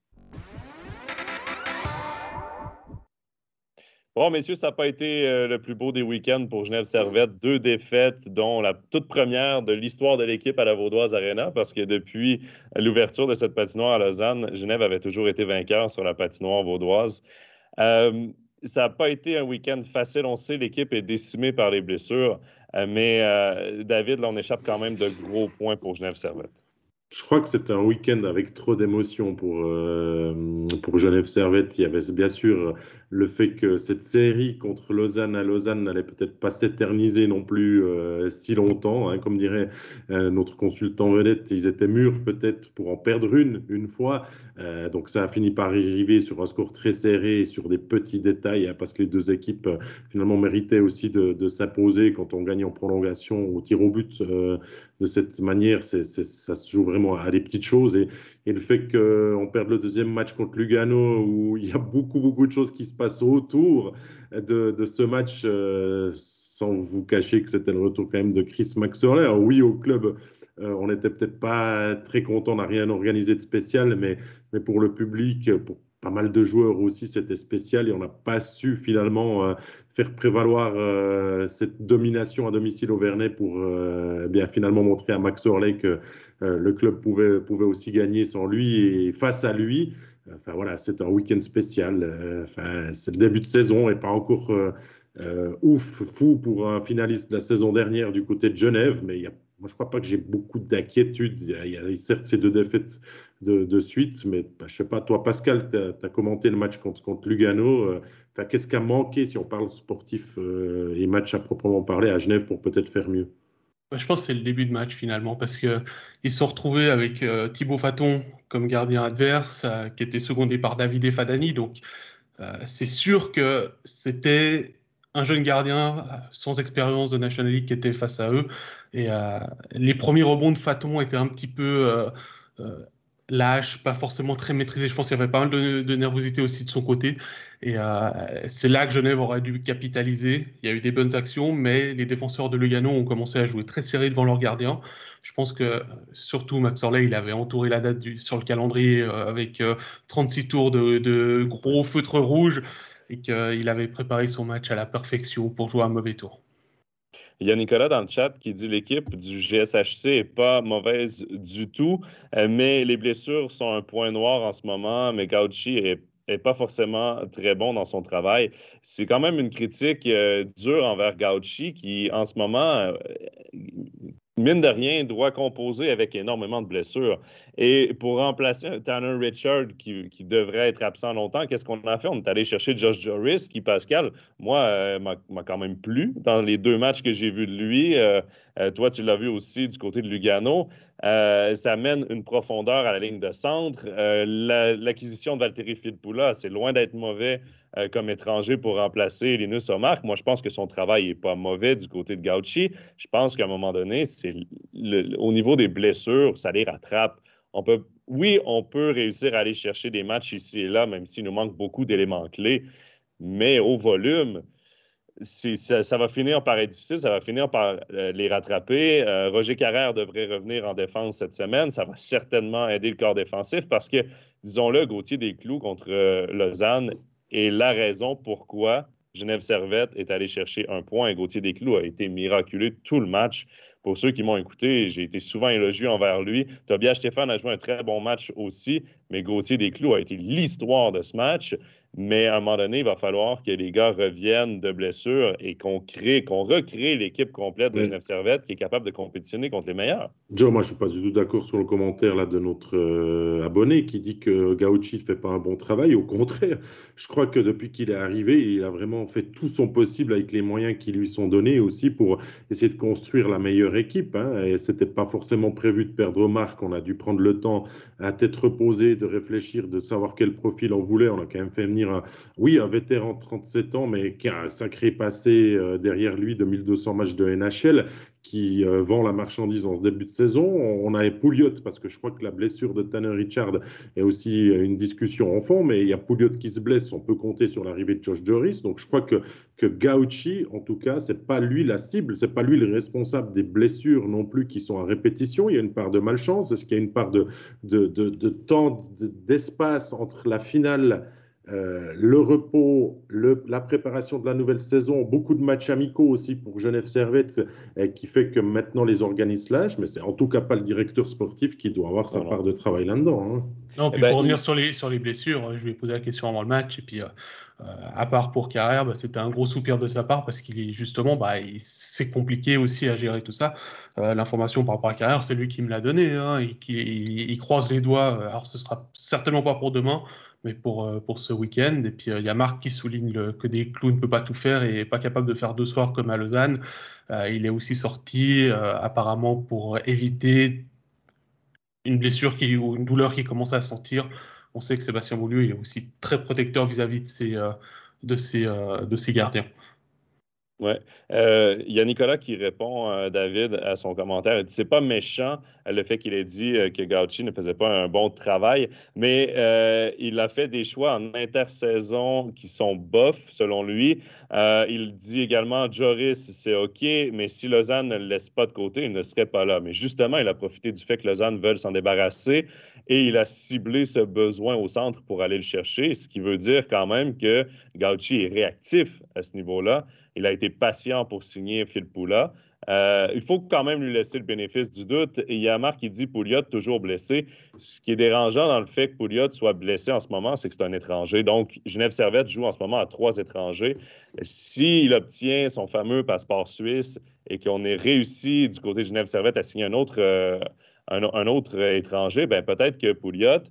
Bon, messieurs, ça n'a pas été euh, le plus beau des week-ends pour Genève Servette. Deux défaites, dont la toute première de l'histoire de l'équipe à la Vaudoise Arena, parce que depuis l'ouverture de cette patinoire à Lausanne, Genève avait toujours été vainqueur sur la patinoire vaudoise. Euh, ça n'a pas été un week-end facile. On sait, l'équipe est décimée par les blessures. Euh, mais David, là, on échappe quand même de gros points pour Genève Servette. Je crois que c'était un week-end avec trop d'émotions pour, pour Genève Servette. Il y avait bien sûr le fait que cette série contre Lausanne à Lausanne n'allait peut-être pas s'éterniser non plus euh, si longtemps. Hein. Comme dirait euh, notre consultant vedette, ils étaient mûrs peut-être pour en perdre une, une fois. donc ça a fini par arriver sur un score très serré et sur des petits détails, hein, parce que les deux équipes finalement méritaient aussi de, s'imposer quand on gagne en prolongation au tir au but de cette manière, ça se joue vraiment à des petites choses. Et, le fait qu'on perde le deuxième match contre Lugano, où il y a beaucoup, beaucoup de choses qui se passent autour de, ce match, euh, sans vous cacher que c'était le retour quand même de Chris Maxwell. oui, au club, euh, on n'était peut-être pas très content, on n'a rien organisé de spécial, mais, mais pour le public, pour pas mal de joueurs aussi, c'était spécial et on n'a pas su finalement euh, faire prévaloir euh, cette domination à domicile au Vernet pour euh, eh bien finalement montrer à Max Orley que le club pouvait, pouvait aussi gagner sans lui et face à lui. Enfin voilà, c'est un week-end spécial. Enfin, c'est le début de saison et pas encore ouf, fou pour un finaliste de la saison dernière du côté de Genève, mais moi, je ne crois pas que j'ai beaucoup d'inquiétude. Il y a certes ces deux défaites de, suite, mais bah, je ne sais pas, toi, Pascal, tu as, commenté le match contre, contre Lugano. Euh, Qu'est-ce qui a manqué, si on parle sportif euh, et match à proprement parler, à Genève pour peut-être faire mieux? Je pense que c'est le début de match finalement, parce qu'ils se sont retrouvés avec euh, Thibaut Faton comme gardien adverse, qui était secondé par David Fadani. Donc, c'est sûr que c'était un jeune gardien sans expérience de National League qui était face à eux. Et les premiers rebonds de Faton étaient un petit peu euh, euh, lâches, pas forcément très maîtrisés. Je pense qu'il y avait pas mal de, nervosité aussi de son côté. Et c'est là que Genève aurait dû capitaliser. Il y a eu des bonnes actions, mais les défenseurs de Lugano ont commencé à jouer très serré devant leur gardien. Je pense que surtout Max Orley, il avait entouré la date sur le calendrier avec 36 tours de, de, gros feutres rouges et qu'il avait préparé son match à la perfection pour jouer un mauvais tour. Il y a Nicolas dans le chat qui dit l'équipe du GSHC n'est pas mauvaise du tout, euh, mais les blessures sont un point noir en ce moment. Mais Gauchi est n'est pas forcément très bon dans son travail. C'est quand même une critique euh, dure envers Gauchi qui, en ce moment, euh, mine de rien, doit composer avec énormément de blessures. Et pour remplacer Tanner Richard qui, devrait être absent longtemps, qu'est-ce qu'on a fait? On est allé chercher Josh Joris, qui, Pascal, moi, euh, m'a quand même plu dans les deux matchs que j'ai vus de lui. Euh, euh, toi, tu l'as vu aussi du côté de Lugano. ça amène une profondeur à la ligne de centre. L'acquisition de Valtteri Filppula, c'est loin d'être mauvais euh, comme étranger pour remplacer Linus Omar. Moi, je pense que son travail n'est pas mauvais du côté de Gauchi. Je pense qu'à un moment donné, c'est au niveau des blessures, ça les rattrape. On peut, oui, on peut réussir à aller chercher des matchs ici et là, même s'il nous manque beaucoup d'éléments clés, mais au volume, ça, va finir par être difficile, ça va finir par euh, les rattraper. Euh, Roger Carrère devrait revenir en défense cette semaine. Ça va certainement aider le corps défensif parce que, disons-le, Gauthier Desclous contre Lausanne et la raison pourquoi Genève Servette est allé chercher un point Gauthier Desclous a été miraculeux tout le match. Pour ceux qui m'ont écouté, j'ai été souvent élogieux envers lui. Tobias Stéphane a joué un très bon match aussi, mais Gauthier Desclous a été l'histoire de ce match. Mais à un moment donné, il va falloir que les gars reviennent de blessure et qu'on crée, qu'on recrée l'équipe complète de Genève Servette qui est capable de compétitionner contre les meilleurs. Joe, moi, je suis pas du tout d'accord sur le commentaire là, de notre euh, abonné qui dit que Gauchi ne fait pas un bon travail. Au contraire, je crois que depuis qu'il est arrivé, il a vraiment fait tout son possible avec les moyens qui lui sont donnés aussi pour essayer de construire la meilleure équipe. Hein. Et c'était pas forcément prévu de perdre Marc. On a dû prendre le temps à tête reposée de réfléchir, de savoir quel profil on voulait. On a quand même fait venir, un, oui, un vétéran de 37 ans, mais qui a un sacré passé euh, derrière lui de 1200 matchs de NHL qui euh, vend la marchandise en ce début de saison. On, a Pouliot, parce que je crois que la blessure de Tanner Richard est aussi euh, une discussion en fond, mais il y a Pouliot qui se blesse, on peut compter sur l'arrivée de Josh Doris. Donc je crois que, que Gauchi, en tout cas, c'est pas lui la cible, c'est pas lui le responsable des blessures non plus qui sont à répétition. Il y a une part de malchance, est-ce qu'il y a une part de, de, de temps, d'espace entre la finale euh, le repos, la préparation de la nouvelle saison, beaucoup de matchs amicaux aussi pour Genève Servette, euh, qui fait que maintenant les organismes lâchent, mais c'est en tout cas pas le directeur sportif qui doit avoir sa part de travail là-dedans. Hein. Non, puis eh ben, pour revenir sur, les, sur les blessures, je lui ai posé la question avant le match, et puis euh, à part pour Carrère, bah, c'était un gros soupir de sa part parce qu'il est justement, bah, c'est compliqué aussi à gérer tout ça. L'information par rapport à Carrère, c'est lui qui me l'a donné, hein, et qui il, croise les doigts. Alors ce sera certainement pas pour demain, mais pour, euh, pour ce week-end. Et puis, euh, il y a Marc qui souligne que des clous ne peut pas tout faire et n'est pas capable de faire deux soirs comme à Lausanne. Euh, il est aussi sorti apparemment pour éviter une blessure qui, ou une douleur qui commence à sentir. On sait que Sébastien Boulieu est aussi très protecteur vis-à-vis de, ses, de, ses, de ses gardiens. Oui. Euh, il y a Nicolas qui répond, euh, David, à son commentaire. Il dit c'est pas méchant euh, le fait qu'il ait dit que Gauchi ne faisait pas un bon travail, mais il a fait des choix en intersaison qui sont bof, selon lui. il dit également Joris, c'est OK, mais si Lausanne ne le laisse pas de côté, il ne serait pas là. Mais justement, il a profité du fait que Lausanne veut s'en débarrasser et il a ciblé ce besoin au centre pour aller le chercher, ce qui veut dire quand même que Gauchi est réactif à ce niveau-là. Il a été patient pour signer Phil Poula. Euh, il faut quand même lui laisser le bénéfice du doute. Et il y a Marc qui dit Pouliot toujours blessé. Ce qui est dérangeant dans le fait que Pouliot soit blessé en ce moment, c'est que c'est un étranger. Donc, Genève Servette joue en ce moment à trois étrangers. S'il obtient son fameux passeport suisse et qu'on ait réussi du côté de Genève Servette à signer un autre, euh, un, autre étranger, ben peut-être que Pouliot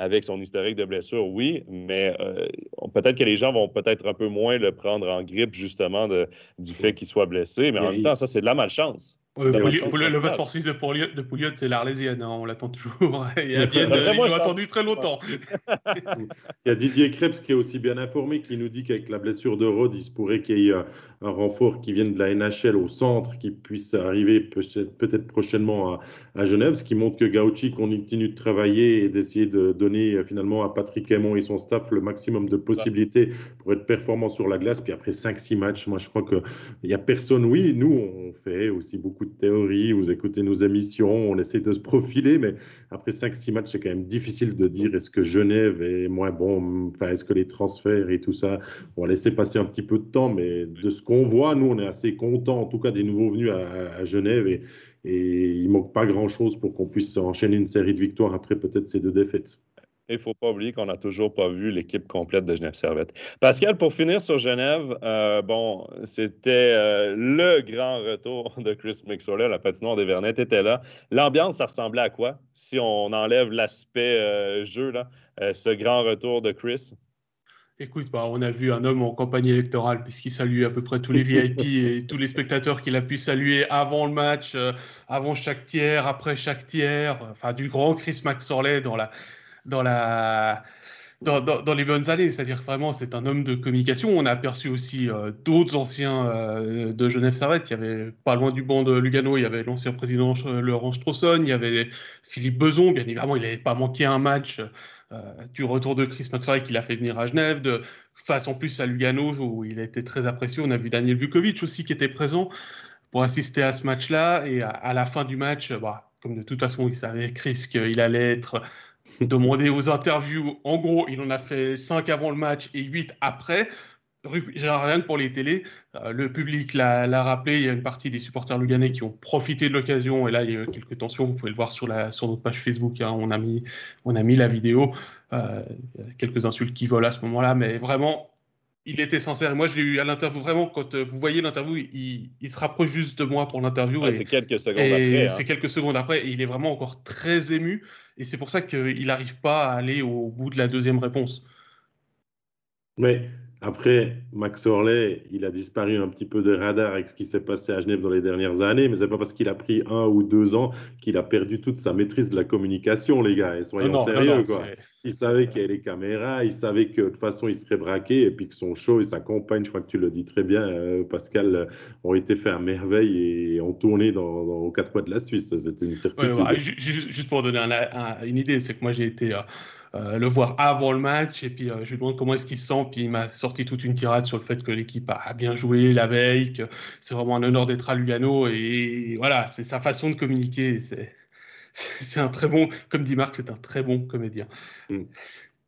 avec son historique de blessure, oui, mais euh, peut-être que les gens vont peut-être un peu moins le prendre en grippe justement du fait qu'il soit blessé, mais en même temps, ça, c'est de la malchance le, passeport suisse de Pouliot, c'est l'Arlésienne, hein, on l'attend toujours. Il y a bien attendu très longtemps. il y a Didier Krebs qui est aussi bien informé, qui nous dit qu'avec la blessure de Rhodes, il se pourrait qu'il y ait un renfort qui vienne de la NHL au centre, qui puisse arriver peut-être prochainement à, Genève, ce qui montre que Gauchi continue de travailler et d'essayer de donner euh, finalement à Patrick Aymon et son staff le maximum de possibilités pour être performant sur la glace. Puis après 5-6 matchs, moi je crois qu'il n'y a personne. Oui, nous, on fait aussi beaucoup de théorie, vous écoutez nos émissions, on essaie de se profiler, mais après 5-6 matchs, c'est quand même difficile de dire est-ce que Genève est moins bon, enfin, est-ce que les transferts et tout ça, on va laisser passer un petit peu de temps, mais de ce qu'on voit, nous, on est assez contents, en tout cas, des nouveaux venus à, Genève, et, et il manque pas grand-chose pour qu'on puisse enchaîner une série de victoires après peut-être ces deux défaites il ne faut pas oublier qu'on n'a toujours pas vu l'équipe complète de Genève Servette. Pascal, pour finir sur Genève, euh, bon, c'était euh, le grand retour de Chris Mixola, la patinoire des Vernet était là. L'ambiance, ça ressemblait à quoi si on enlève l'aspect euh, jeu, là, ce grand retour de Chris? Écoute, bah, on a vu un homme en campagne électorale puisqu'il salue à peu près tous les VIP et tous les spectateurs qu'il a pu saluer avant le match, avant chaque tiers, après chaque tiers, enfin du grand Chris Maxorley dans la, dans la dans, dans, les bonnes années. C'est-à-dire vraiment, c'est un homme de communication. On a aperçu aussi euh, d'autres anciens euh, de Genève Servette. Il y avait pas loin du banc de Lugano, il y avait l'ancien président Laurent Straussonne, il y avait Philippe Beson. Bien évidemment, il n'avait pas manqué un match euh, du retour de Chris Maxwell qui l'a fait venir à Genève, face en plus à Lugano où il a été très apprécié. On a vu Daniel Vukovic aussi qui était présent pour assister à ce match-là. Et à, la fin du match, bah, comme de toute façon, il savait Chris qu'il allait être demander aux interviews. En gros, il en a fait 5 avant le match et 8 après. rien que pour les télés, euh, le public l'a rappelé, il y a une partie des supporters luganais qui ont profité de l'occasion, et là il y a eu quelques tensions, vous pouvez le voir sur, notre page Facebook, hein, on, a mis, on a mis la vidéo, euh, quelques insultes qui volent à ce moment-là, mais vraiment, il était sincère. Moi, je l'ai eu à l'interview, vraiment, quand euh, vous voyez l'interview, il, il, se rapproche juste de moi pour l'interview. c'est quelques secondes après. Hein. C'est quelques secondes après, et il est vraiment encore très ému, et c'est pour ça qu'il n'arrive pas à aller au bout de la deuxième réponse. Mais après, Max Orley, il a disparu un petit peu de radar avec ce qui s'est passé à Genève dans les dernières années, mais c'est pas parce qu'il a pris un ou deux ans qu'il a perdu toute sa maîtrise de la communication, les gars. Et soyons sérieux, quoi. Il savait qu'il y avait les caméras, il savait que de toute façon il serait braqué et puis que son show et sa compagne, je crois que tu le dis très bien, euh, Pascal, euh, ont été faits à merveille et ont tourné dans, aux quatre coins de la Suisse. C'était une certitude. juste pour donner une idée, c'est que moi j'ai été. Euh, le voir avant le match et puis je lui demande comment est-ce qu'il se sent puis il m'a sorti toute une tirade sur le fait que l'équipe a bien joué la veille que c'est vraiment un honneur d'être à Lugano et voilà c'est sa façon de communiquer c'est un très bon comme dit Marc c'est un très bon comédien mm.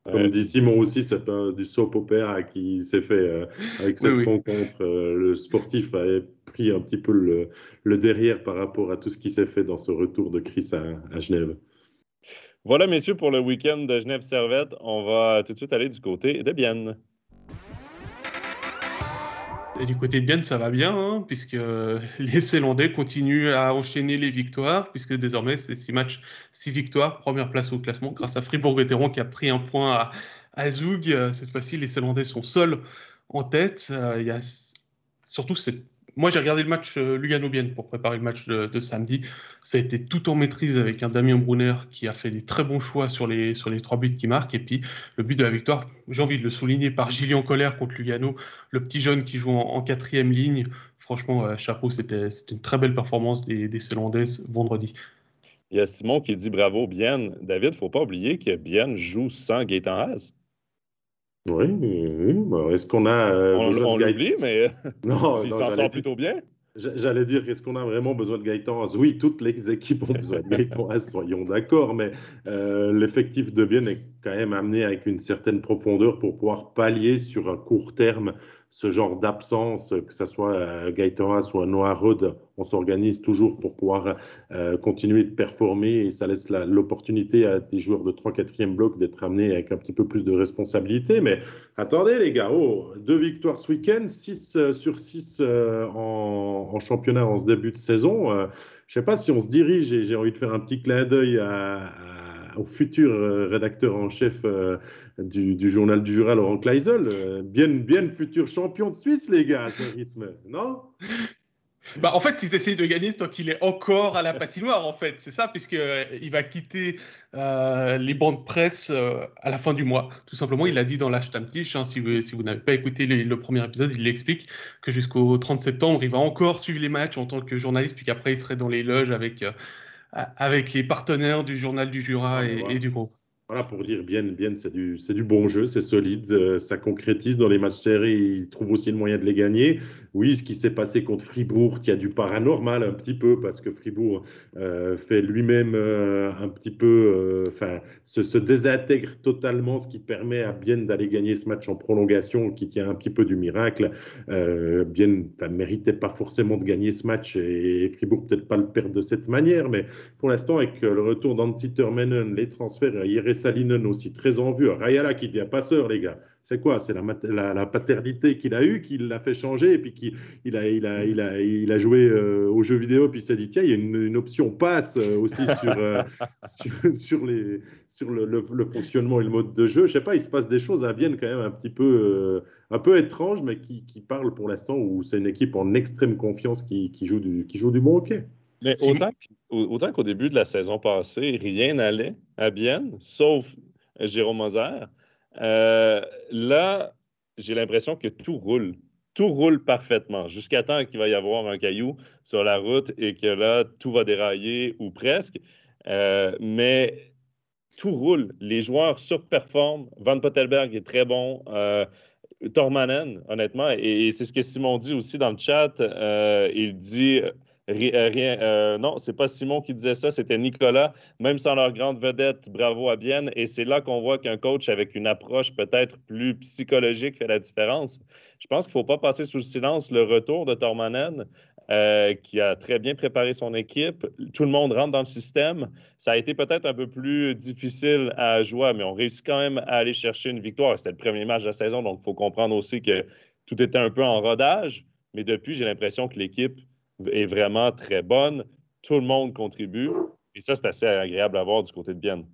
Comme dit Simon aussi, c'est du soap opera qui s'est fait euh, avec cette rencontre. le sportif a pris un petit peu le, le, derrière par rapport à tout ce qui s'est fait dans ce retour de Chris à Genève. Voilà, messieurs, pour le week-end de Genève-Servette. On va tout de suite aller du côté de Bienne. Et du côté de Bienne, ça va bien, hein, puisque les Célandais continuent à enchaîner les victoires, puisque désormais, c'est six matchs, six victoires, première place au classement, grâce à Fribourg-Gotteron qui a pris un point à, Zoug. Cette fois-ci, les Célandais sont seuls en tête. Euh, il y a surtout cette moi, j'ai regardé le match euh, Lugano-Bienne pour préparer le match de, samedi. Ça a été tout en maîtrise avec un Damien Brunner qui a fait des très bons choix sur les, sur les trois buts qui marquent. Et puis, le but de la victoire, j'ai envie de le souligner par Gillian Colère contre Lugano, le petit jeune qui joue en, quatrième ligne. Franchement, euh, chapeau, c'était une très belle performance des, des vendredi. Il y a Simon qui dit bravo, Bienne. David, il ne faut pas oublier que Bienne joue sans Gaëtan Haas. Oui, oui. Est-ce qu'on a. Euh, on, l'oublie, mais non, il s'en sort plutôt bien. J'allais dire, est-ce qu'on a vraiment besoin de Gaëtan Oui, toutes les équipes ont besoin de Gaëtan soyons d'accord, mais euh, l'effectif de Bienne est quand même amené avec une certaine profondeur pour pouvoir pallier sur un court terme ce genre d'absence, que ce soit euh, Gaëtan ou Noah Rod, on s'organise toujours pour pouvoir euh, continuer de performer et ça laisse l'opportunité à des joueurs de 3-4e bloc d'être amenés avec un petit peu plus de responsabilité. Mais attendez les gars, oh, deux victoires ce week-end, 6 euh, sur 6 en, championnat en ce début de saison. je ne sais pas si on se dirige et j'ai envie de faire un petit clin d'œil au futur rédacteur en chef du, journal du Jura, Laurent Kleisel. Euh, bien, bien futur champion de Suisse, les gars, à ce rythme, non? Bah, en fait, ils essayent de gagner tant qu'il est encore à la patinoire, en fait. C'est ça, puisqu'il euh, il va quitter euh, les bancs de presse à la fin du mois. Tout simplement, il a dit dans l'Ashtamtish, hein, si vous, n'avez pas écouté le premier épisode, il l'explique que jusqu'au 30 septembre, il va encore suivre les matchs en tant que journaliste, puis qu'après, il serait dans les loges avec, avec les partenaires du journal du Jura ah, et du groupe. Voilà, pour dire bien, bien c'est du, du, bon jeu, c'est solide, euh, ça concrétise dans les matchs serrés, il trouve aussi le moyen de les gagner. Oui, ce qui s'est passé contre Fribourg, qui a du paranormal un petit peu, parce que Fribourg euh, fait lui-même euh, un petit peu, enfin, se, désintègre totalement, ce qui permet à Bien d'aller gagner ce match en prolongation, qui tient un petit peu du miracle. Bien ne méritait pas forcément de gagner ce match, et, Fribourg peut-être pas le perdre de cette manière, mais pour l'instant, avec le retour d'Antti les transferts, il reste Salinen aussi très en vue. Rayala qui dit passeur, les gars. C'est quoi? C'est la, la, paternité qu'il a eue qui l'a fait changer et puis qu'il il a, il a, il a, il a joué euh, aux jeux vidéo puis il s'est dit tiens, il y a une, option passe euh, aussi euh, sur, sur, les, sur le, fonctionnement et le mode de jeu. Je sais pas, il se passe des choses à Vienne quand même un petit peu, un peu étranges, mais qui, qui parlent pour l'instant où c'est une équipe en extrême confiance qui, qui, joue, du, qui joue du bon hockey. Mais autant, qu'au début de la saison passée, rien n'allait à Bienne, sauf Jérôme Moser. Euh, là, j'ai l'impression que tout roule. Tout roule parfaitement, jusqu'à temps qu'il va y avoir un caillou sur la route et que là, tout va dérailler ou presque. Euh, mais tout roule. Les joueurs surperforment. Van Pottelberg est très bon. Euh, Tormanen, honnêtement, et, c'est ce que Simon dit aussi dans le chat. il dit euh, rien, euh, non, c'est pas Simon qui disait ça, c'était Nicolas. Même sans leur grande vedette, bravo à Bienne. Et c'est là qu'on voit qu'un coach avec une approche peut-être plus psychologique fait la différence. Je pense qu'il ne faut pas passer sous le silence le retour de Tormanen, euh, qui a très bien préparé son équipe. Tout le monde rentre dans le système. Ça a été peut-être un peu plus difficile à jouer, mais on réussit quand même à aller chercher une victoire. C'était le premier match de la saison, donc il faut comprendre aussi que tout était un peu en rodage. Mais depuis, j'ai l'impression que l'équipe est vraiment très bonne. Tout le monde contribue. Et ça, c'est assez agréable à voir du côté de Bienne.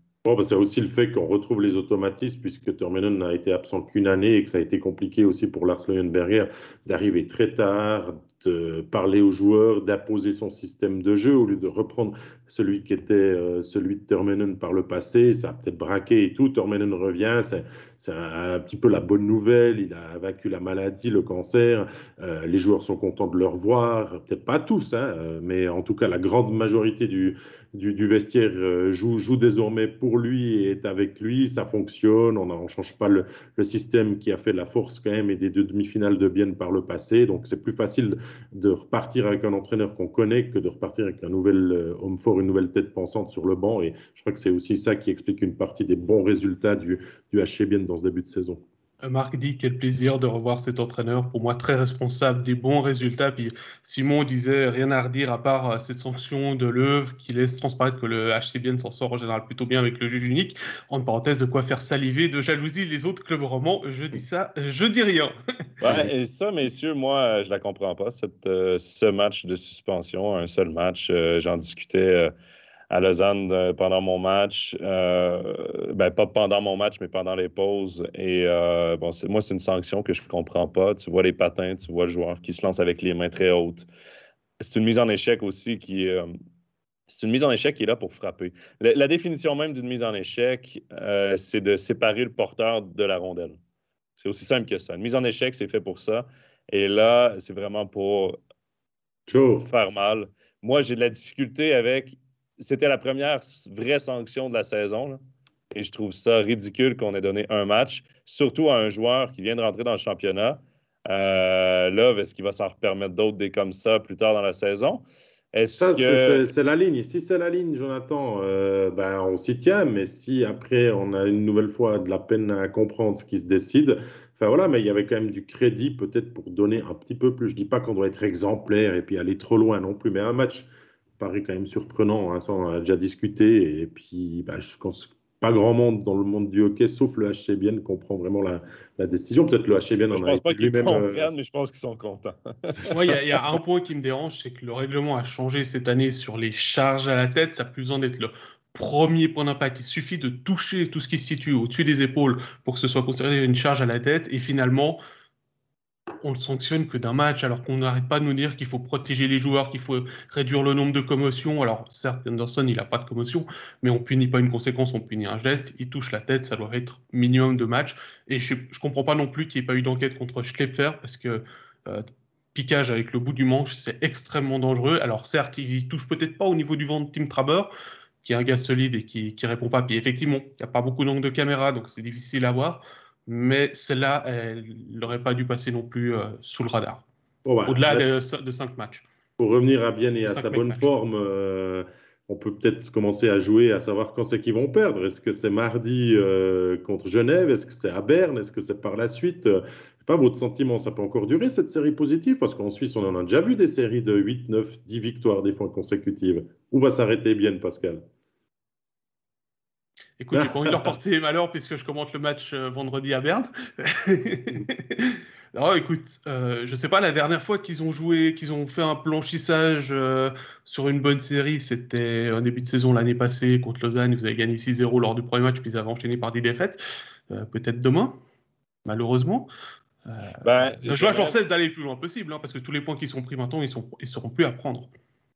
C'est aussi le fait qu'on retrouve les automatismes, puisque Terminen n'a été absent qu'une année et que ça a été compliqué aussi pour Lars Leuenberger d'arriver très tard, de parler aux joueurs, d'imposer son système de jeu au lieu de reprendre celui qui était euh, celui de Termenen par le passé. Ça a peut-être braqué et tout. Termenen revient, c'est un, petit peu la bonne nouvelle. Il a vaincu la maladie, le cancer. Euh, les joueurs sont contents de le revoir. Peut-être pas tous, hein, euh, mais en tout cas, la grande majorité du, du, vestiaire joue, joue, désormais pour lui et est avec lui. Ça fonctionne. On ne change pas le, système qui a fait la force quand même et des deux demi-finales de Bienne par le passé. Donc, c'est plus facile de repartir avec un entraîneur qu'on connaît que de repartir avec un nouvel homme fort, une nouvelle tête pensante sur le banc. Et je crois que c'est aussi ça qui explique une partie des bons résultats du, du HCBN dans ce début de saison. Marc dit quel plaisir de revoir cet entraîneur, pour moi très responsable des bons résultats. Puis Simon disait rien à redire à part euh, cette sanction de l'œuvre qui laisse transparaître que le HCBN s'en sort en général plutôt bien avec le juge unique. En parenthèse, de quoi faire saliver de jalousie les autres clubs romans. Je dis ça, je dis rien. et ça, messieurs, moi, je la comprends pas, cette, euh, ce match de suspension, un seul match. Euh, j'en discutais à Lausanne euh, pendant mon match. Euh, ben, pas pendant mon match, mais pendant les pauses. Et euh, bon, moi, c'est une sanction que je ne comprends pas. Tu vois les patins, tu vois le joueur qui se lance avec les mains très hautes. C'est une mise en échec aussi qui c'est une mise en échec qui est là pour frapper. La, définition même d'une mise en échec, c'est de séparer le porteur de la rondelle. C'est aussi simple que ça. Une mise en échec, c'est fait pour ça. Et là, c'est vraiment pour faire mal. Moi, j'ai de la difficulté avec c'était la première vraie sanction de la saison. Et je trouve ça ridicule qu'on ait donné un match, surtout à un joueur qui vient de rentrer dans le championnat. Euh, là, est-ce qu'il va s'en permettre d'autres des comme ça plus tard dans la saison? Ça, c'est la ligne. Si c'est la ligne, Jonathan, euh, ben, on s'y tient. Mais si après, on a une nouvelle fois de la peine à comprendre ce qui se décide, enfin voilà, mais il y avait quand même du crédit peut-être pour donner un petit peu plus. Je ne dis pas qu'on doit être exemplaire et puis aller trop loin non plus, mais un match paraît quand même surprenant. Hein, ça, on a déjà discuté. Et puis, bah, je pense pas grand monde dans le monde du hockey, sauf le HCBN, comprend vraiment la, décision. Peut-être le HCBN en je a pense pas qu'ils comprennent, mais je pense qu'ils sont contents. Il y, a un point qui me dérange, c'est que le règlement a changé cette année sur les charges à la tête. Ça a plus besoin d'être le premier point d'impact. Il suffit de toucher tout ce qui se situe au-dessus des épaules pour que ce soit considéré une charge à la tête. Et finalement, on le sanctionne que d'un match, alors qu'on n'arrête pas de nous dire qu'il faut protéger les joueurs, qu'il faut réduire le nombre de commotions. Alors, certes, Anderson, il n'a pas de commotion, mais on punit pas une conséquence, on punit un geste. Il touche la tête, ça doit être minimum de matchs. Et je ne comprends pas non plus qu'il n'y ait pas eu d'enquête contre Schlepfer, parce que euh, piquage avec le bout du manche, c'est extrêmement dangereux. Alors, certes, il touche peut-être pas au niveau du vent de Tim Traber, qui est un gars solide et qui ne répond pas. Puis effectivement, il n'y a pas beaucoup d'angles de caméra, donc c'est difficile à voir mais celle-là, elle n'aurait pas dû passer non plus euh, sous le radar, bah, au-delà de, cinq matchs. Pour revenir à bien et à sa bonne forme, euh, on peut peut-être commencer à jouer, à savoir quand c'est qu'ils vont perdre. Est-ce que c'est mardi euh, contre Genève? Est-ce que c'est à Berne? Est-ce que c'est par la suite? Pas votre sentiment, ça peut encore durer cette série positive? Parce qu'en Suisse, on en a déjà vu des séries de 8, 9, 10 victoires des fois consécutives. Où va s'arrêter bien, Pascal? Écoute, j'ai pas envie de leur porter malheur puisque je commente le match euh, vendredi à Berne. non, écoute, euh, je sais pas, la dernière fois qu'ils ont joué, qu'ils ont fait un blanchissage euh, sur une bonne série, c'était un début de saison l'année passée contre Lausanne. Vous avez gagné 6-0 lors du premier match, puis ils avaient enchaîné par 10 défaites. Peut-être demain, malheureusement. Ben, je vois, j'en d'aller le plus loin possible, hein, parce que tous les points qui sont pris maintenant, ils, ils seront plus à prendre.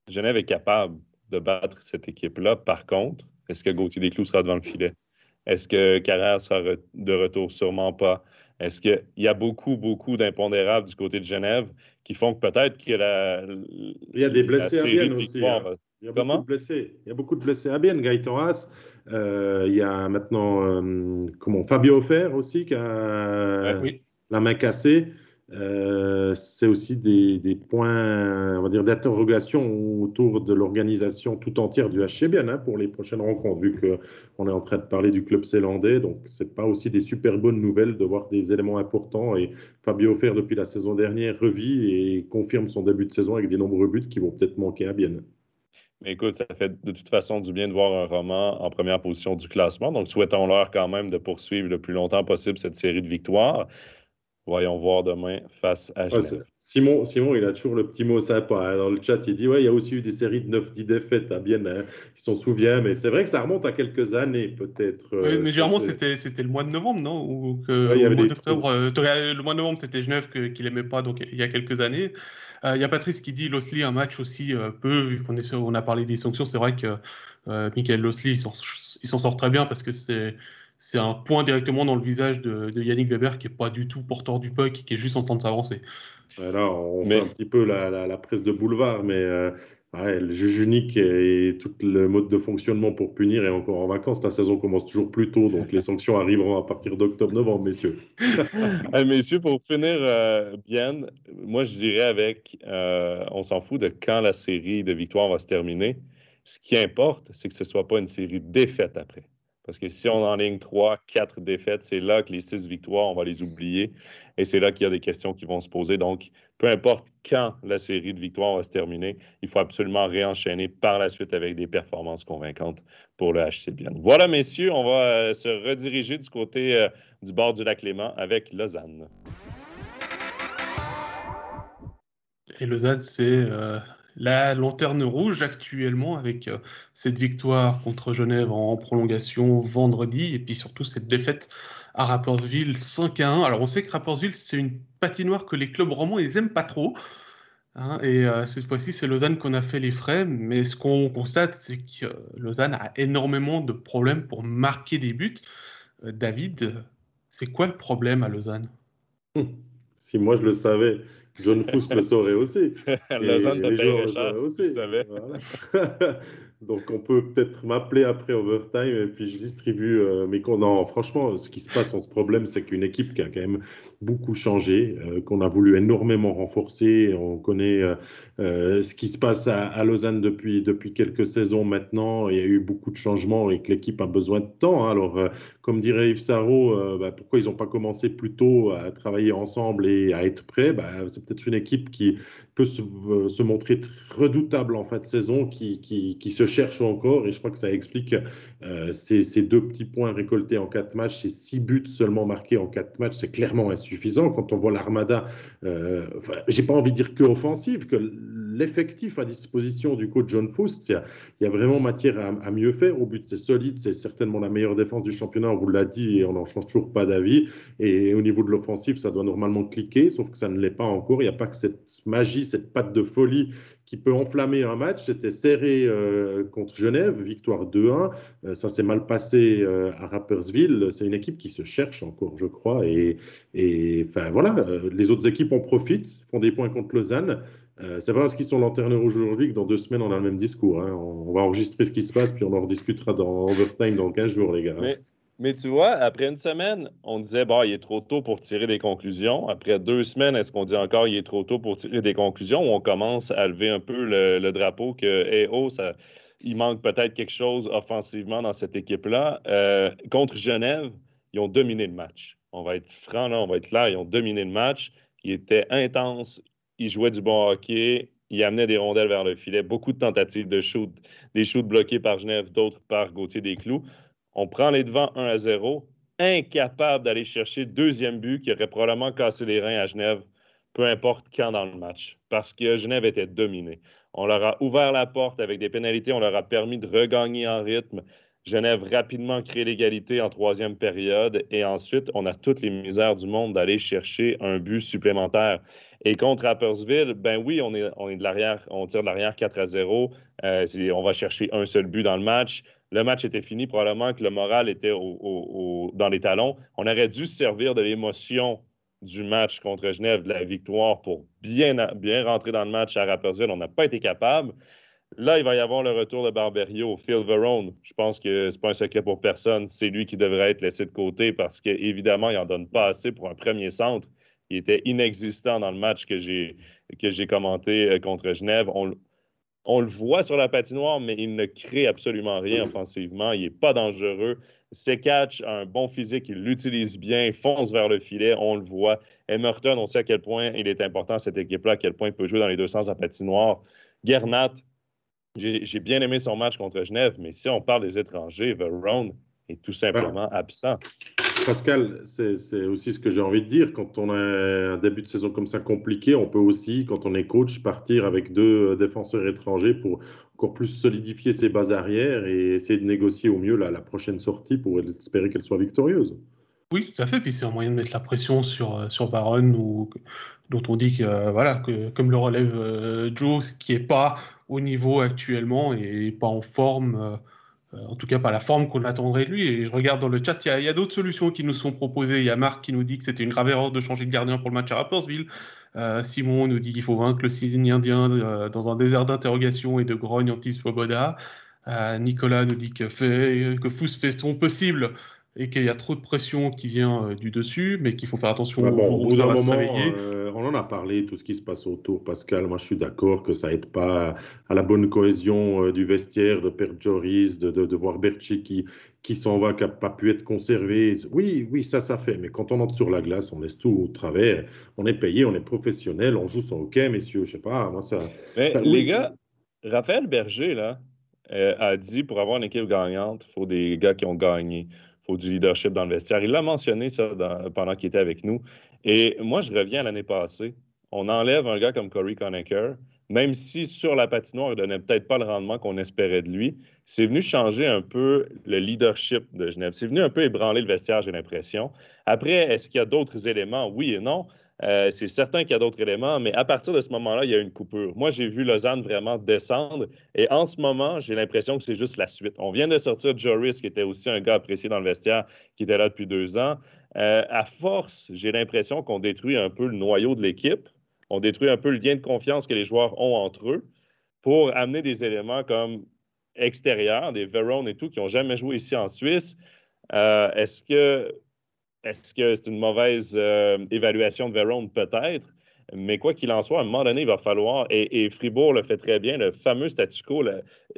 Genève est capable de battre cette équipe-là. Par contre, est-ce que Gauthier Desclous sera devant le filet? Est-ce que Carrère sera de retour? Sûrement pas. Est-ce qu'il y a beaucoup, beaucoup d'impondérables du côté de Genève qui font que peut-être qu'il y a la. Il y a des blessés à Bienne aussi. Hein. Il y a Comment? beaucoup de blessés. Il y a beaucoup de blessés à Bienne. Gaëtan Haas, euh, il y a maintenant euh, comment, Fabio Offert aussi qui a la main cassée. Euh, c'est aussi des, points, on va dire, d'interrogation autour de l'organisation tout entière du HCBN hein, pour les prochaines rencontres, vu qu'on est en train de parler du club zélandais. Donc, c'est pas aussi des super bonnes nouvelles de voir des éléments importants. Et Fabio Fer, depuis la saison dernière, revit et confirme son début de saison avec des nombreux buts qui vont peut-être manquer à Bienne. Écoute, ça fait de toute façon du bien de voir un roman en première position du classement. Donc, souhaitons-leur quand même de poursuivre le plus longtemps possible cette série de victoires. Voyons voir demain face à Genève. Simon, Simon, il a toujours le petit mot sympa. Hein. Dans le chat, il dit Ouais, il y a aussi eu des séries de 9-10 défaites à bien, hein, il s'en souvient, mais c'est vrai que ça remonte à quelques années, peut-être. Oui, euh, mais généralement, c'était, c'était le mois de novembre, non? Ou que, il y avait le, mois d'octobre, euh, le mois de novembre, c'était Genève qu'il n'aimait pas, donc il y a quelques années. Euh, il y a Patrice qui dit Losly, un match aussi peu, vu qu'on on a parlé des sanctions. C'est vrai que Michael Losly, il s'en sort très bien parce que c'est c'est un point directement dans le visage de, Yannick Weber qui n'est pas du tout porteur du puck, qui est juste en train de s'avancer. Là, on fait un petit peu la, presse de boulevard, mais euh, le juge unique et tout le mode de fonctionnement pour punir est encore en vacances. La saison commence toujours plus tôt, donc les sanctions arriveront à partir d'octobre-novembre, messieurs. messieurs, pour finir euh, bien, moi je dirais avec, euh, on s'en fout de quand la série de victoires va se terminer. Ce qui importe, c'est que ce ne soit pas une série de défaites après. Parce que si on en ligne 3, 4 défaites, c'est là que les 6 victoires, on va les oublier. Et c'est là qu'il y a des questions qui vont se poser. Donc, peu importe quand la série de victoires va se terminer, il faut absolument réenchaîner par la suite avec des performances convaincantes pour le HCBN. Voilà, messieurs, on va euh, se rediriger du côté euh, du bord du lac Léman avec Lausanne. Et Lausanne, c'est euh, la lanterne rouge actuellement avec euh, cette victoire contre Genève en prolongation vendredi et puis surtout cette défaite à Rappersville 5 à 1. Alors on sait que Rappersville c'est une patinoire que les clubs romans ils aiment pas trop. Hein, et euh, cette fois-ci c'est Lausanne qu'on a fait les frais, mais ce qu'on constate c'est que Lausanne a énormément de problèmes pour marquer des buts. Euh, David, c'est quoi le problème à Lausanne? Si moi je le savais, John Fous le saurait aussi. Lausanne t'a aussi. Tu savais. Donc on peut peut-être m'appeler après overtime et puis je distribue euh, Non, franchement, ce qui se passe en ce problème, c'est qu'une équipe qui a quand même beaucoup changé, euh, qu'on a voulu énormément renforcer. On connaît euh, ce qui se passe à, Lausanne depuis, depuis quelques saisons maintenant. Il y a eu beaucoup de changements et que l'équipe a besoin de temps. Hein. Alors, comme dirait Yves Sarro, bah, pourquoi ils n'ont pas commencé plus tôt à travailler ensemble et à être prêts? Bah, C'est peut-être une équipe qui peut se, se, montrer redoutable en fin de saison, qui, qui, qui se cherche encore et je crois que ça explique euh, ces, deux petits points récoltés en quatre matchs, ces six buts seulement marqués en quatre matchs, c'est clairement insuffisant. Quand on voit l'Armada, euh, j'ai pas envie de dire que offensive, que l'effectif à disposition du coach John Faust, il y a vraiment matière à, mieux faire. Au but, c'est solide, c'est certainement la meilleure défense du championnat, on vous l'a dit et on n'en change toujours pas d'avis. Et au niveau de l'offensive, ça doit normalement cliquer, sauf que ça ne l'est pas encore. Il n'y a pas que cette magie, cette patte de folie qui peut enflammer un match. C'était serré euh, contre Genève, victoire 2-1. Euh, ça s'est mal passé euh, à Rappersville. C'est une équipe qui se cherche encore, je crois. Et, enfin voilà, les autres équipes en profitent, font des points contre Lausanne. c'est pas parce qu'ils sont lanterneurs aujourd'hui que dans deux semaines on a le même discours. Hein. On, va enregistrer ce qui se passe puis on en rediscutera dans overtime dans 15 jours, les gars. Mais tu vois, après une semaine, on disait, bah, il est trop tôt pour tirer des conclusions. Après deux semaines, est-ce qu'on dit encore, il est trop tôt pour tirer des conclusions ou on commence à lever un peu le, drapeau que, hey, oh, il manque peut-être quelque chose offensivement dans cette équipe-là? Euh, contre Genève, ils ont dominé le match. On va être franc, là, on va être clair, ils ont dominé le match. Il était intense, ils jouaient du bon hockey, ils amenaient des rondelles vers le filet, beaucoup de tentatives de shoot, des shoots bloqués par Genève, d'autres par Gauthier Desclous. On prend les devants 1 à 0, incapable d'aller chercher deuxième but qui aurait probablement cassé les reins à Genève, peu importe quand dans le match, parce que Genève était dominée. On leur a ouvert la porte avec des pénalités, on leur a permis de regagner en rythme. Genève rapidement crée l'égalité en troisième période et ensuite, on a toutes les misères du monde d'aller chercher un but supplémentaire. Et contre Rappersville, ben oui, on est, on est de l'arrière, on tire de l'arrière 4 à 0. Euh, on va chercher un seul but dans le match le match était fini, probablement que le moral était dans les talons. On aurait dû se servir de l'émotion du match contre Genève, de la victoire, pour bien, bien rentrer dans le match à Rappersville. On n'a pas été capable. Là, il va y avoir le retour de Barberio, Phil Verone. Je pense que ce n'est pas un secret pour personne. C'est lui qui devrait être laissé de côté parce qu'évidemment, il n'en donne pas assez pour un premier centre. Il était inexistant dans le match que j'ai commenté euh, contre Genève. On, on, le voit sur la patinoire, mais il ne crée absolument rien offensivement. Il n'est pas dangereux. Ses catch a un bon physique, il l'utilise bien, fonce vers le filet, on le voit. Emerton, on sait à quel point il est important, cette équipe-là, à quel point il peut jouer dans les deux sens à patinoire. Gernat, j'ai bien aimé son match contre Genève, mais si on parle des étrangers, Verone est tout simplement absent. Pascal, c'est aussi ce que j'ai envie de dire. Quand on a un début de saison comme ça compliqué, on peut aussi, quand on est coach, partir avec deux défenseurs étrangers pour encore plus solidifier ses bases arrière et essayer de négocier au mieux la, prochaine sortie pour espérer qu'elle soit victorieuse. Oui, tout à fait. Puis c'est un moyen de mettre la pression sur, euh, sur Baron, ou, dont on dit que, voilà, que comme le relève euh, Joe, qui n'est pas au niveau actuellement et pas en forme. Euh, euh, en tout cas pas la forme qu'on attendrait de lui. Et je regarde dans le chat, il y a, d'autres solutions qui nous sont proposées. Il y a Marc qui nous dit que c'était une grave erreur de changer de gardien pour le match à Rappersville. Euh, Simon nous dit qu'il faut vaincre le signe indien euh, dans un désert d'interrogation et de grogne anti-Swoboda. Nicolas nous dit que, fait, que Fous fait son possible et qu'il y a trop de pression qui vient euh, du dessus, mais qu'il faut faire attention au jour où ça va se réveiller. Euh, on en a parlé, tout ce qui se passe autour, Pascal. Moi, je suis d'accord que ça aide pas à la bonne cohésion euh, du vestiaire, de perdre Joris, de, de, voir Berchi qui, qui s'en va, qui n'a pas pu être conservé. Oui, oui, ça, ça fait. Mais quand on entre sur la glace, on laisse tout au travers. On est payé, on est professionnel, on joue son hockey, messieurs. Je sais pas, moi, ça. Mais les gars, Raphaël Berger, là, a dit pour avoir une équipe gagnante, il faut des gars qui ont gagné faut du leadership dans le vestiaire. Il l'a mentionné ça pendant qu'il était avec nous. Et moi, je reviens à l'année passée. On enlève un gars comme Corey Conacher, même si sur la patinoire, il ne donnait peut-être pas le rendement qu'on espérait de lui. C'est venu changer un peu le leadership de Genève. C'est venu un peu ébranler le vestiaire, j'ai l'impression. Après, est-ce qu'il y a d'autres éléments? Oui et non. Euh, c'est certain qu'il y a d'autres éléments, mais à partir de ce moment-là, il y a une coupure. Moi, j'ai vu Lausanne vraiment descendre et en ce moment, j'ai l'impression que c'est juste la suite. On vient de sortir Joris, qui était aussi un gars apprécié dans le vestiaire, qui était là depuis deux ans. Euh, à force, j'ai l'impression qu'on détruit un peu le noyau de l'équipe. On détruit un peu le lien de confiance que les joueurs ont entre eux pour amener des éléments comme extérieurs, des Verone et tout, qui n'ont jamais joué ici en Suisse. Euh, est-ce que est-ce que c'est une mauvaise euh, évaluation de Vérone? Peut-être. Mais quoi qu'il en soit, à un moment donné, il va falloir, et, Fribourg le fait très bien, le fameux statu quo,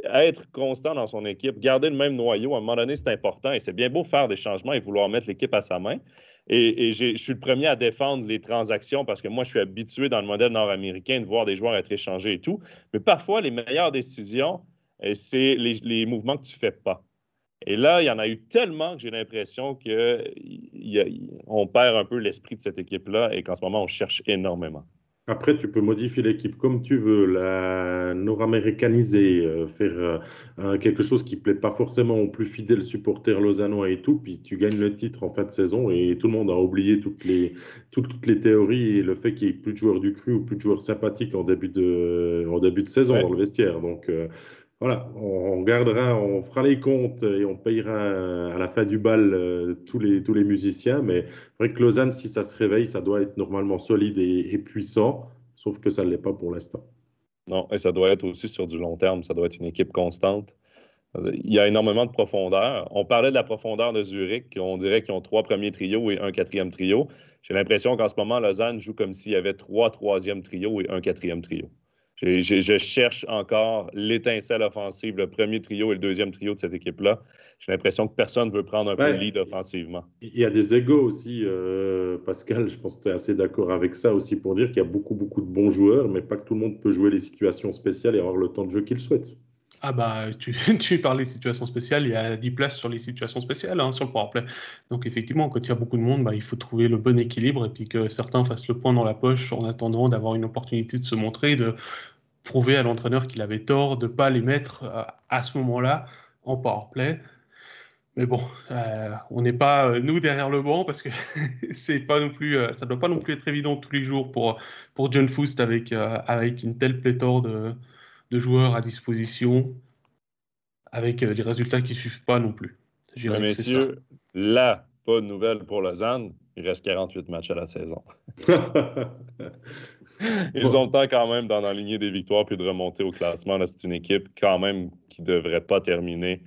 être constant dans son équipe, garder le même noyau, à un moment donné, c'est important. Et c'est bien beau faire des changements et vouloir mettre l'équipe à sa main. Et, je suis le premier à défendre les transactions parce que moi, je suis habitué dans le modèle nord-américain de voir des joueurs être échangés et tout. Mais parfois, les meilleures décisions, euh, c'est les, les mouvements que tu ne fais pas. Et là, il y en a eu tellement que j'ai l'impression qu'on perd un peu l'esprit de cette équipe-là et qu'en ce moment, on cherche énormément. Après, tu peux modifier l'équipe comme tu veux, la nord-américaniser, euh, faire euh, euh, quelque chose qui ne plaît pas forcément aux plus fidèles supporters lausannois et tout, puis tu gagnes le titre en fin de saison et tout le monde a oublié toutes les, toutes, les théories et le fait qu'il n'y ait plus de joueurs du cru ou plus de joueurs sympathiques en début de, en début de saison dans le vestiaire. Donc, voilà, on, gardera, on fera les comptes et on payera à la fin du bal euh, tous, les, tous les musiciens. Mais vrai que Lausanne, si ça se réveille, ça doit être normalement solide et, puissant, sauf que ça ne l'est pas pour l'instant. Non, et ça doit être aussi sur du long terme, ça doit être une équipe constante. Il y a énormément de profondeur. On parlait de la profondeur de Zurich, on dirait qu'ils ont trois premiers trios et un quatrième trio. J'ai l'impression qu'en ce moment, Lausanne joue comme s'il y avait trois troisièmes trios et un quatrième trio. Je, cherche encore l'étincelle offensive, le premier trio et le deuxième trio de cette équipe-là. J'ai l'impression que personne ne veut prendre un peu le lead offensivement. Il y a des égaux aussi, euh, Pascal. Je pense que tu es assez d'accord avec ça aussi pour dire qu'il y a beaucoup, beaucoup de bons joueurs, mais pas que tout le monde peut jouer les situations spéciales et avoir le temps de jeu qu'il souhaite. Ah bah, tu, tu parles des situations spéciales, il y a 10 places sur les situations spéciales, hein, sur le powerplay. Donc effectivement, quand il y a beaucoup de monde, bah, il faut trouver le bon équilibre et puis que certains fassent le point dans la poche en attendant d'avoir une opportunité de se montrer, de prouver à l'entraîneur qu'il avait tort de ne pas les mettre euh, à ce moment-là en powerplay. Mais bon, euh, on n'est pas euh, nous derrière le banc parce que c'est pas non plus, ça ne doit pas non plus être évident tous les jours pour, pour John Foust avec, avec une telle pléthore de, de joueurs à disposition avec des résultats qui ne suivent pas non plus. messieurs, la bonne nouvelle pour Lausanne, il reste 48 matchs à la saison. Ils ont le temps quand même d'en aligner des victoires puis de remonter au classement. C'est une équipe quand même qui ne devrait pas terminer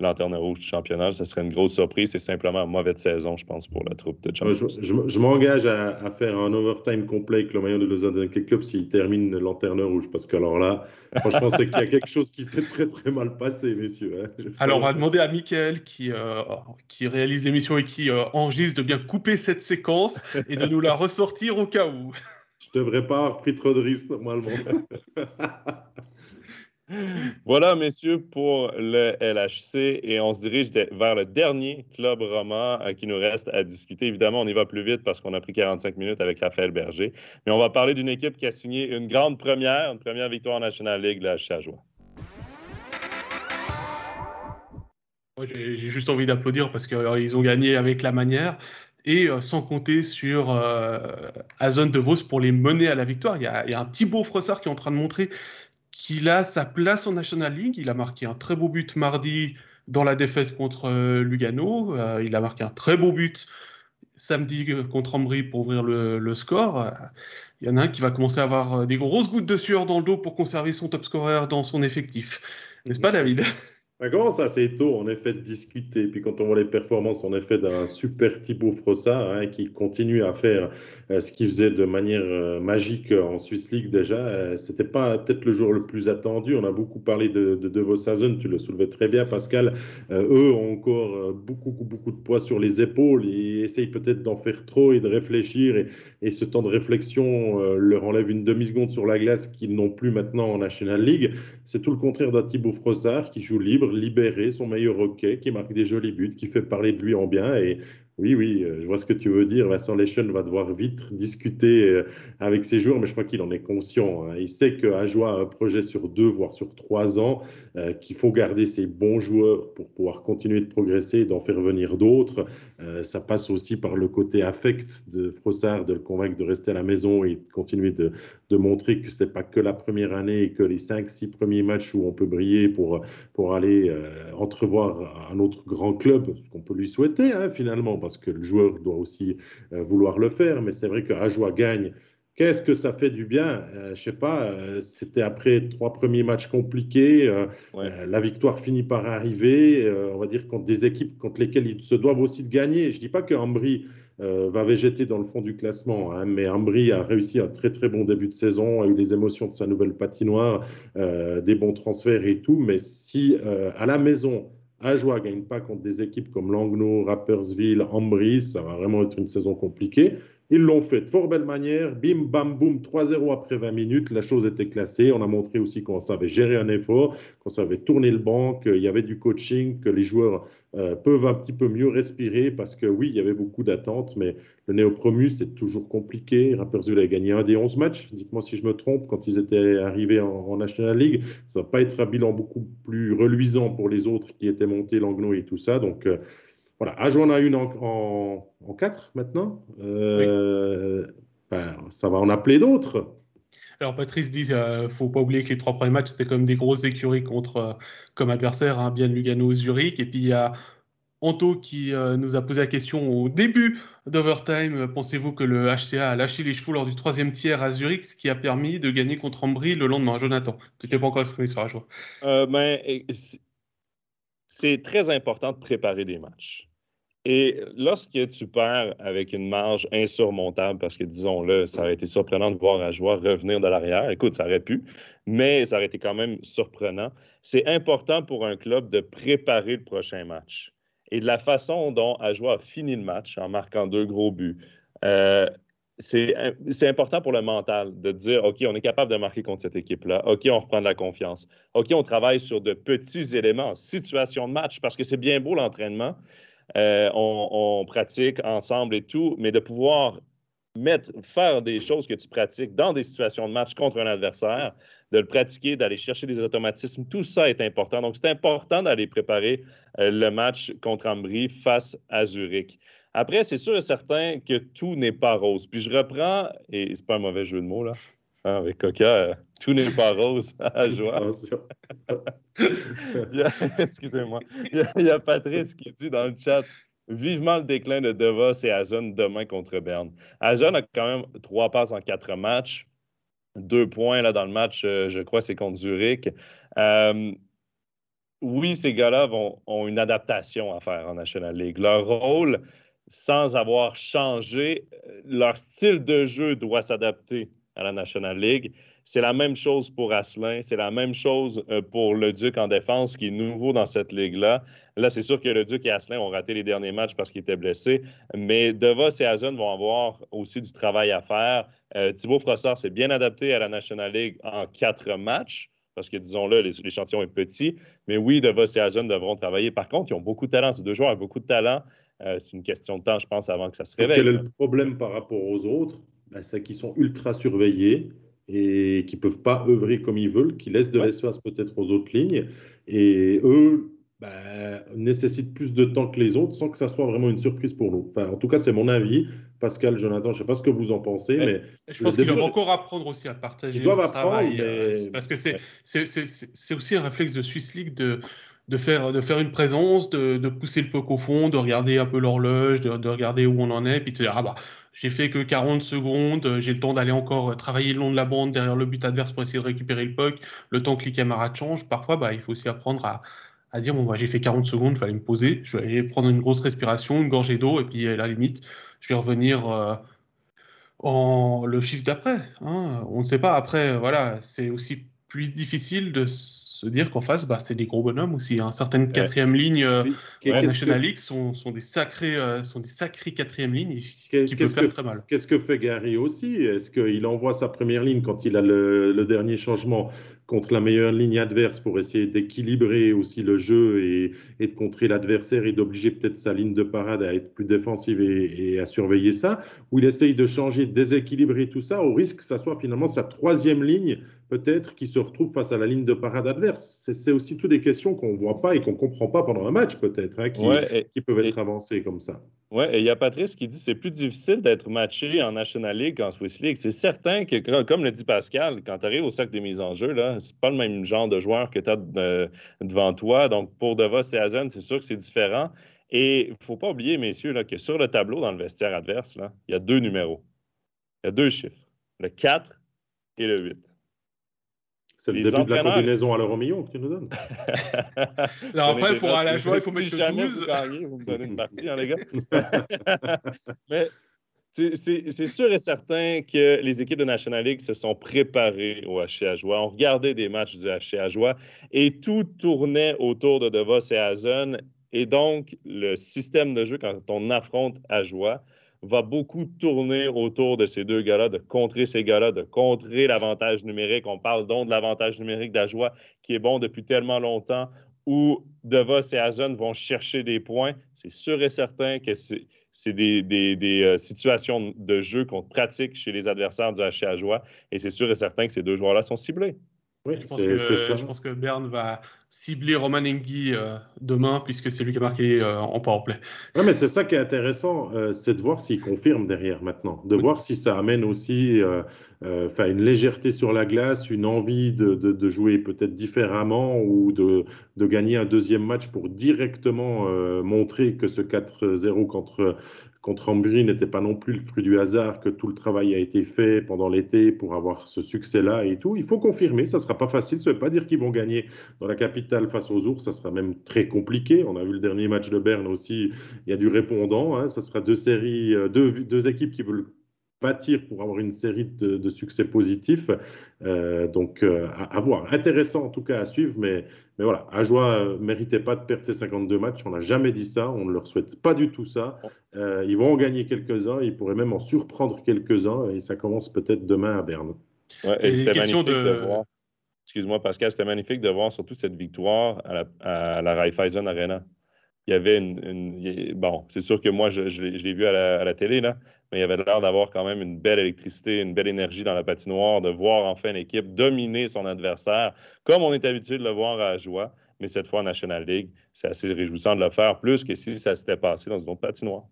lanterne rouge du championnat. Ce serait une grosse surprise. C'est simplement une mauvaise saison, je pense, pour la troupe de Champions. Je, m'engage à, faire un overtime complet avec le maillot de Lausanne Hockey Club s'il termine lanterne rouge. Parce que alors là, franchement, c'est qu'il y a quelque chose qui s'est très très mal passé, messieurs. Hein. Alors, on va demander à Mickaël, qui, euh, qui réalise l'émission et qui euh, enregistre, de bien couper cette séquence et de nous la ressortir au cas où. Je devrais pas avoir pris trop de risques normalement. Voilà, messieurs, pour le LHC. Et on se dirige vers le dernier club roman euh, qui nous reste à discuter. Évidemment, on y va plus vite parce qu'on a pris 45 minutes avec Raphaël Berger. Mais on va parler d'une équipe qui a signé une grande première, une première victoire en National League, le HC Ajoie. J'ai juste envie d'applaudir parce qu'ils euh, ont gagné avec la manière et euh, sans compter sur euh, Azon de Vos pour les mener à la victoire. Il y, a, il y, a, un Thibaut Frossard qui est en train de montrer qu'il a sa place en National League. Il a marqué un très beau but mardi dans la défaite contre euh, Lugano. Euh, il a marqué un très beau but samedi euh, contre Ambry pour ouvrir le, le score. Il y en a un qui va commencer à avoir des grosses gouttes de sueur dans le dos pour conserver son top scorer dans son effectif. N'est-ce pas, David? Ça commence assez tôt, en effet, de discuter? Puis quand on voit les performances, en effet, d'un super Thibaut Frossard, hein, qui continue à faire euh, ce qu'il faisait de manière euh, magique en Swiss League déjà, euh, c'était pas peut-être le jour le plus attendu. On a beaucoup parlé de, de, de tu le soulevais très bien, Pascal. eux ont encore beaucoup, beaucoup de poids sur les épaules et essayent peut-être d'en faire trop et de réfléchir. Et, et ce temps de réflexion leur enlève une demi-seconde sur la glace qu'ils n'ont plus maintenant en National League. C'est tout le contraire d'un Thibaut Frossard qui joue libre libérer son meilleur hockey, qui marque des jolis buts, qui fait parler de lui en bien. Et oui, oui, euh, je vois ce que tu veux dire. Vincent Leschen va devoir vite discuter euh, avec ses joueurs, mais je crois qu'il en est conscient. Hein. Il sait qu'Ajoie a un projet sur deux, voire sur trois ans, euh, qu'il faut garder ses bons joueurs pour pouvoir continuer de progresser et d'en faire venir d'autres. ça passe aussi par le côté affect de Frossard, de le convaincre de rester à la maison et de continuer de, montrer que c'est pas que la première année et que les cinq, six premiers matchs où on peut briller pour, pour aller entrevoir un autre grand club, ce qu'on peut lui souhaiter hein, finalement parce que le joueur doit aussi euh, vouloir le faire. Mais c'est vrai que Ajoie gagne. Qu'est-ce que ça fait du bien? Je euh, Je sais pas, euh, c'était après trois premiers matchs compliqués. la victoire finit par arriver, on va dire, contre des équipes contre lesquelles ils se doivent aussi de gagner. Je ne dis pas que Ambry va végéter dans le fond du classement, hein, mais Ambry a réussi un très très bon début de saison, a eu les émotions de sa nouvelle patinoire, des bons transferts et tout. Mais si à la maison, Ajoie ne gagne pas contre des équipes comme Langnau, Rappersville, Ambry. Ça va vraiment être une saison compliquée. Ils l'ont fait de fort belle manière. Bim, bam, boum, 3-0 après 20 minutes. La chose était classée. On a montré aussi qu'on savait gérer un effort, qu'on savait tourner le banc, qu'il y avait du coaching, que les joueurs euh, peuvent un petit peu mieux respirer parce que oui, il y avait beaucoup d'attentes, mais le néo-promu, c'est toujours compliqué. Rappersville a gagné un des 11 matchs. Dites-moi si je me trompe quand ils étaient arrivés en, National League. Ça ne va pas être un bilan beaucoup plus reluisant pour les autres qui étaient montés, Langnau et tout ça. Donc, euh, voilà, Ajoie en a une en, en, quatre maintenant. Euh, ben, ça va en appeler d'autres. Alors Patrice dit, ne euh, faut pas oublier que les trois premiers matchs c'était comme des grosses écuries contre euh, comme adversaire, hein, bien Lugano, Zurich, et puis il y a Anto qui nous a posé la question au début d'Overtime. Pensez-vous que le HCA a lâché les chevaux lors du troisième tiers à Zurich, ce qui a permis de gagner contre Ambry le lendemain? Jonathan, tu n'étais pas encore exprimé sur la joie. Ben, c'est très important de préparer des matchs. Et lorsque tu perds avec une marge insurmontable, parce que disons-le, ça aurait été surprenant de voir Ajoie revenir de l'arrière. Écoute, ça aurait pu, mais ça aurait été quand même surprenant. C'est important pour un club de préparer le prochain match. Et de la façon dont Ajoie a fini le match en marquant deux gros buts, euh, c'est important pour le mental de dire OK, on est capable de marquer contre cette équipe-là. OK, on reprend de la confiance. OK, on travaille sur de petits éléments, situation de match, parce que c'est bien beau l'entraînement. Euh, on, pratique ensemble et tout, mais de pouvoir mettre, faire des choses que tu pratiques dans des situations de match contre un adversaire, de le pratiquer, d'aller chercher des automatismes, tout ça est important. Donc, c'est important d'aller préparer euh, le match contre Ambry face à Zurich. Après, c'est sûr et certain que tout n'est pas rose. Puis je reprends, et c'est pas un mauvais jeu de mots, là, ah, avec Coca, euh, tout n'est pas rose à joie. Excusez-moi. Il, y a Patrice qui dit dans le chat Vivement le déclin de Devos et Azon demain contre Berne. Azon a quand même trois passes en quatre matchs. Deux points là, dans le match, euh, je crois, c'est contre Zurich. Euh, oui, ces gars-là ont une adaptation à faire en National League. Leur rôle, sans avoir changé, leur style de jeu doit s'adapter à la National League. C'est la même chose pour Asselin, c'est la même chose euh, pour le Duc en défense qui est nouveau dans cette ligue-là. Là, c'est sûr que le Duc et Asselin ont raté les derniers matchs parce qu'ils étaient blessés, mais Devos et Azon vont avoir aussi du travail à faire. Euh, Thibaut Frossard s'est bien adapté à la National League en quatre matchs parce que, disons-le, l'échantillon est petit. Mais oui, Devos et Azon devront travailler. Par contre, ils ont beaucoup de talent. Ces deux joueurs ont beaucoup de talent. Euh, c'est une question de temps, je pense, avant que ça se réveille. Quel est le problème par rapport aux autres? Ben, C'est qu'ils sont ultra surveillés et qui ne peuvent pas œuvrer comme ils veulent, qui laissent de l'espace peut-être aux autres lignes. Et eux ben, nécessitent plus de temps que les autres sans que ça soit vraiment une surprise pour nous. Enfin, en tout cas, c'est mon avis. Pascal, Jonathan, je ne sais pas ce que vous en pensez, mais... Je pense qu'ils doivent encore apprendre aussi à partager Ils doivent apprendre, euh, parce que c'est aussi un réflexe de Swiss League de de faire, de faire une présence, de, de pousser le puck au fond, de regarder un peu l'horloge, de, de, regarder où on en est, puis de se dire, ah bah, j'ai fait que 40 secondes, j'ai le temps d'aller encore travailler le long de la bande derrière le but adverse pour essayer de récupérer le puck, le temps que les camarades changent. Parfois, bah, il faut aussi apprendre à, à dire, bon, bah, j'ai fait 40 secondes, je vais aller me poser, je vais aller prendre une grosse respiration, une gorgée d'eau, et puis à la limite, je vais revenir euh, en le chiffre d'après. Hein. On ne sait pas. Après, voilà, c'est aussi plus difficile de se dire qu'en face, bah, c'est des gros bonhommes aussi. Hein. Certaines quatrièmes lignes euh, National League sont, sont, des sacrés, euh, sont des sacrées quatrièmes lignes qui peuvent faire très mal. Qu'est-ce que fait Gary aussi? Est-ce qu'il envoie sa première ligne quand il a le, le, dernier changement? Contre la meilleure ligne adverse pour essayer d'équilibrer aussi le jeu et, et de contrer l'adversaire et d'obliger peut-être sa ligne de parade à être plus défensive et, et, à surveiller ça Ou il essaye de changer, de déséquilibrer tout ça au risque que ça soit finalement sa troisième ligne peut-être qui se retrouve face à la ligne de parade adverse. C'est aussi toutes des questions qu'on ne voit pas et qu'on ne comprend pas pendant un match, peut-être, hein, qui, peuvent être avancées comme ça. Oui, et il y a Patrice qui dit que c'est plus difficile d'être matché en National League qu'en Swiss League. C'est certain que, comme le dit Pascal, quand tu arrives au cercle des mises en jeu, ce n'est pas le même genre de joueur que tu as devant toi. Donc, pour Devos et Hazen, c'est sûr que c'est différent. Et il ne faut pas oublier, messieurs, là, que sur le tableau dans le vestiaire adverse, là, il y a deux numéros. Il y a deux chiffres, le 4 et le 8. C'est le début de la combinaison à l'euro million que tu nous donnes. Alors après, pour aller à la joie, il faut mettre jamais 12. Vous, gagnez, vous me donnez une partie, hein, les gars. Mais c'est sûr et certain que les équipes de National League se sont préparées au HC Joie. On regardait des matchs du HC Joie et tout tournait autour de Devos et Hazen. Et donc, le système de jeu, quand on affronte Joie, va beaucoup tourner autour de ces deux gars-là, de contrer ces gars-là, de contrer l'avantage numérique. On parle donc de l'avantage numérique d'Ajoie qui est bon depuis tellement longtemps, où Devos et Azon vont chercher des points. C'est sûr et certain que c'est des, euh, situations de jeu qu'on pratique chez les adversaires du HC et c'est sûr et certain que ces deux joueurs-là sont ciblés. Oui, je pense, que, je pense que Berne va cibler Roman Engi euh, demain, puisque c'est lui qui a marqué euh, en powerplay. Oui, mais c'est ça qui est intéressant, euh, c'est de voir s'il confirme derrière maintenant, de voir si ça amène aussi une légèreté sur la glace, une envie de, de, de jouer peut-être différemment ou de, de, gagner un deuxième match pour directement montrer que ce 4-0 contre contre Ambry n'était pas non plus le fruit du hasard, que tout le travail a été fait pendant l'été pour avoir ce succès-là et tout. Il faut confirmer, ça ne sera pas facile. Ça ne veut pas dire qu'ils vont gagner dans la capitale face aux ours, ça sera même très compliqué. On a vu le dernier match de Berne aussi, il y a du répondant. Hein. Ça sera deux séries, euh, deux, deux équipes qui veulent bâtir pour avoir une série de, succès positifs. Euh, donc, euh, à, voir. Intéressant en tout cas à suivre, mais, mais voilà, Ajoie ne méritait pas de perdre ses 52 matchs. On n'a jamais dit ça, on ne leur souhaite pas du tout ça. Euh, ils vont en gagner quelques-uns, ils pourraient même en surprendre quelques-uns, et ça commence peut-être demain à Berne. Ouais, et c'était magnifique de... voir. Excuse-moi, Pascal, c'était magnifique de voir surtout cette victoire à la, à la Raiffeisen Arena il y avait une. bon, c'est sûr que moi, je, l'ai vu à la, télé, là, mais il y avait l'air d'avoir quand même une belle électricité, une belle énergie dans la patinoire, de voir enfin l'équipe dominer son adversaire, comme on est habitué de le voir à Joie, mais cette fois en National League. C'est assez réjouissant de le faire, plus que si ça s'était passé dans une autre patinoire.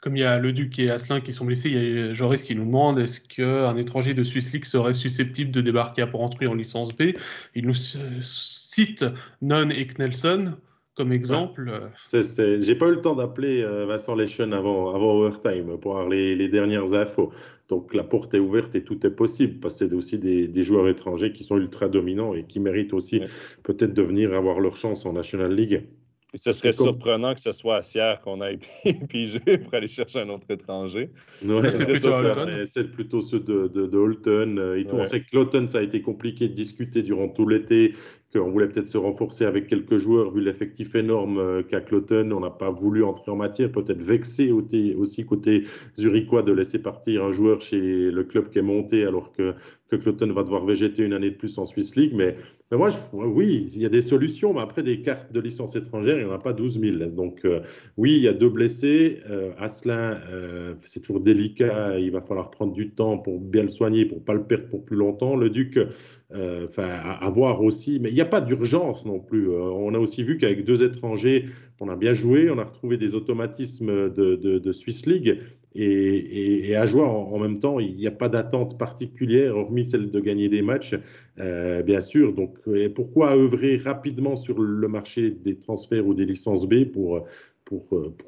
Comme il y a le Duc et Asselin qui sont blessés, il y a Joris qui nous demande est-ce qu'un étranger de Swiss League serait susceptible de débarquer à Port-Entruy en licence B? Il nous cite Non et Knelson. Comme exemple. J'ai pas eu le temps d'appeler Vincent Leschen avant, avant overtime pour avoir les, dernières infos. Donc la porte est ouverte et tout est possible parce que c'est aussi des, joueurs étrangers qui sont ultra dominants et qui méritent aussi peut-être de venir avoir leur chance en National League. Et ce serait surprenant que ce soit à Sierre qu'on aille piger pour aller chercher un autre étranger. c'est plutôt, ceux de, de, Holton. Euh, On sait que Lawton, ça a été compliqué de discuter durant tout l'été qu'on voulait peut-être se renforcer avec quelques joueurs vu l'effectif énorme euh, qu'a Cloton. On n'a pas voulu entrer en matière, peut-être vexé aussi côté zurichois de laisser partir un joueur chez le club qui est monté alors que, que Cloton va devoir végéter une année de plus en Swiss League. Mais, moi, oui, il y a des solutions, mais après des cartes de licence étrangère, il n'y en a pas 12 000. Donc euh, oui, il y a deux blessés. Euh, Asselin, c'est toujours délicat, il va falloir prendre du temps pour bien le soigner, pour ne pas le perdre pour plus longtemps. Le Duc, euh, enfin, à, voir aussi. Mais il n'y a pas d'urgence non plus. Euh, on a aussi vu qu'avec deux étrangers, on a bien joué, on a retrouvé des automatismes de, Swiss League. Et, à jouer en, même temps, il n'y a pas d'attente particulière, hormis celle de gagner des matchs, euh, bien sûr. Donc, pourquoi œuvrer rapidement sur le marché des transferts ou des licences B pour, pour,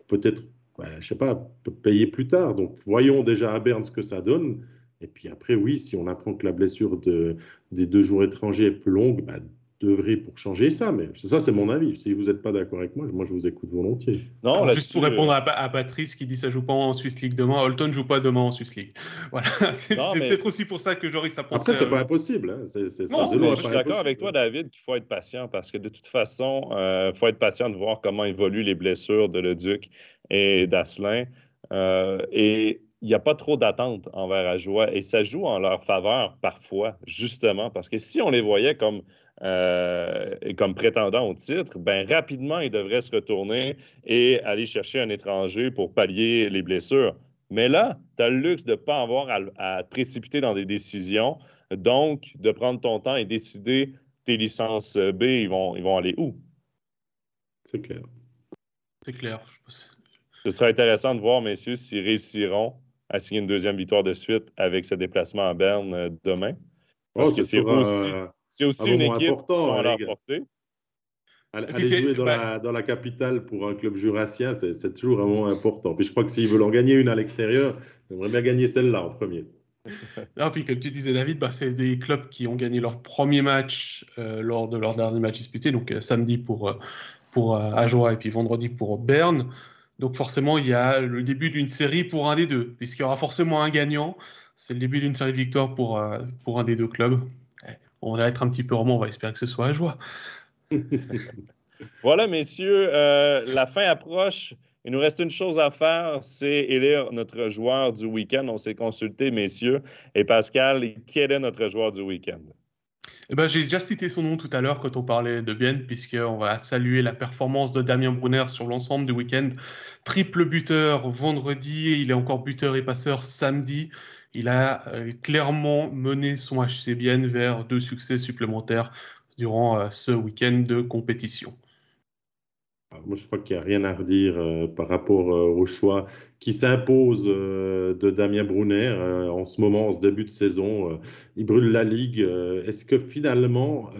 peut-être, je je sais pas, payer plus tard? Donc, voyons déjà à Berne ce que ça donne. Et puis après, oui, si on apprend que la blessure de, des deux jours étrangers est plus longue, bah, devrait pour changer ça. Mais ça, c'est mon avis. Si vous n'êtes pas d'accord avec moi, moi, je vous écoute volontiers. Non, juste pour répondre à, Patrice qui dit ça joue pas en Swiss League demain, Holton joue pas demain en Swiss League. Voilà. C'est peut-être aussi pour ça que Joris a pensé. Après, c'est pas impossible. Hein. non, je suis d'accord avec toi, David, qu'il faut être patient parce que de toute façon, il euh, faut être patient de voir comment évoluent les blessures de Leduc et d'Asselin. Euh, et il n'y a pas trop d'attente envers Ajoie et ça joue en leur faveur parfois, justement, parce que si on les voyait comme, euh, comme prétendants au titre, ben rapidement, ils devraient se retourner et aller chercher un étranger pour pallier les blessures. Mais là, tu as le luxe de ne pas avoir à, précipiter dans des décisions, donc de prendre ton temps et décider tes licences B, ils vont, ils vont aller où? C'est clair. C'est clair. Ce sera intéressant de voir, messieurs, s'ils réussiront à signer une deuxième victoire de suite avec ce déplacement à Berne euh, demain. Oh, Parce que c'est aussi, aussi une équipe qui sont à leur portée. Aller jouer dans la, dans la, capitale pour un club jurassien, c'est toujours un moment important. Puis je crois que s'ils veulent en gagner une à l'extérieur, ils aimeraient bien gagner celle-là en premier. non, puis comme tu disais, David, bah, c'est des clubs qui ont gagné leur premier match euh, lors de leur dernier match disputé, donc euh, samedi pour, pour Ajoie et puis vendredi pour Berne. Donc forcément, il y a le début d'une série pour un des deux, puisqu'il y aura forcément un gagnant. C'est le début d'une série de victoires pour, euh, pour un des deux clubs. Eh, on va être un petit peu roman, on va espérer que ce soit à joie. voilà, messieurs, euh, la fin approche. Il nous reste une chose à faire, c'est élire notre joueur du week-end. On s'est consulté, messieurs. Et Pascal, quel est notre joueur du week-end? Eh ben, J'ai déjà cité son nom tout à l'heure quand on parlait de Bienne, puisqu'on va saluer la performance de Damien Brunner sur l'ensemble du week-end. Triple buteur vendredi, il est encore buteur et passeur samedi. Il a euh, clairement mené son HC Bienne vers deux succès supplémentaires durant euh, ce week-end de compétition. Moi, je crois qu'il n'y a rien à redire euh, par rapport euh, au choix qui s'impose euh, de Damien Brunner en ce moment, en ce début de saison. il brûle la Ligue. Est-ce que finalement,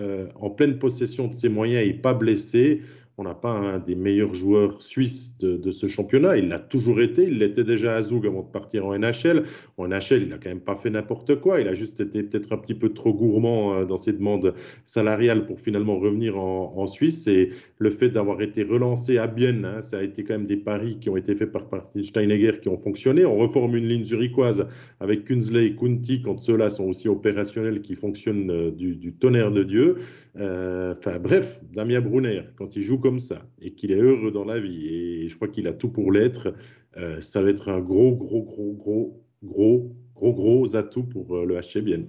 en pleine possession de ses moyens et pas blessé, on n'a pas un des meilleurs joueurs suisses de, ce championnat. Il l'a toujours été. Il l'était déjà à Zoug avant de partir en NHL. En NHL, il n'a quand même pas fait n'importe quoi. Il a juste été peut-être un petit peu trop gourmand euh, dans ses demandes salariales pour finalement revenir en, Suisse. Et le fait d'avoir été relancé à Bienne, hein, ça a été quand même des paris qui ont été faits par Steinegger qui ont fonctionné. On reforme une ligne zurichoise avec Kunzley et Kunti quand ceux-là sont aussi opérationnels qui fonctionnent euh, du, tonnerre de Dieu. Euh, enfin bref, Damien Brunner, quand il joue comme ça et qu'il est heureux dans la vie, et je crois qu'il a tout pour l'être, euh, ça va être un gros, gros, gros, gros, gros, gros, gros atout pour euh, le HCBN.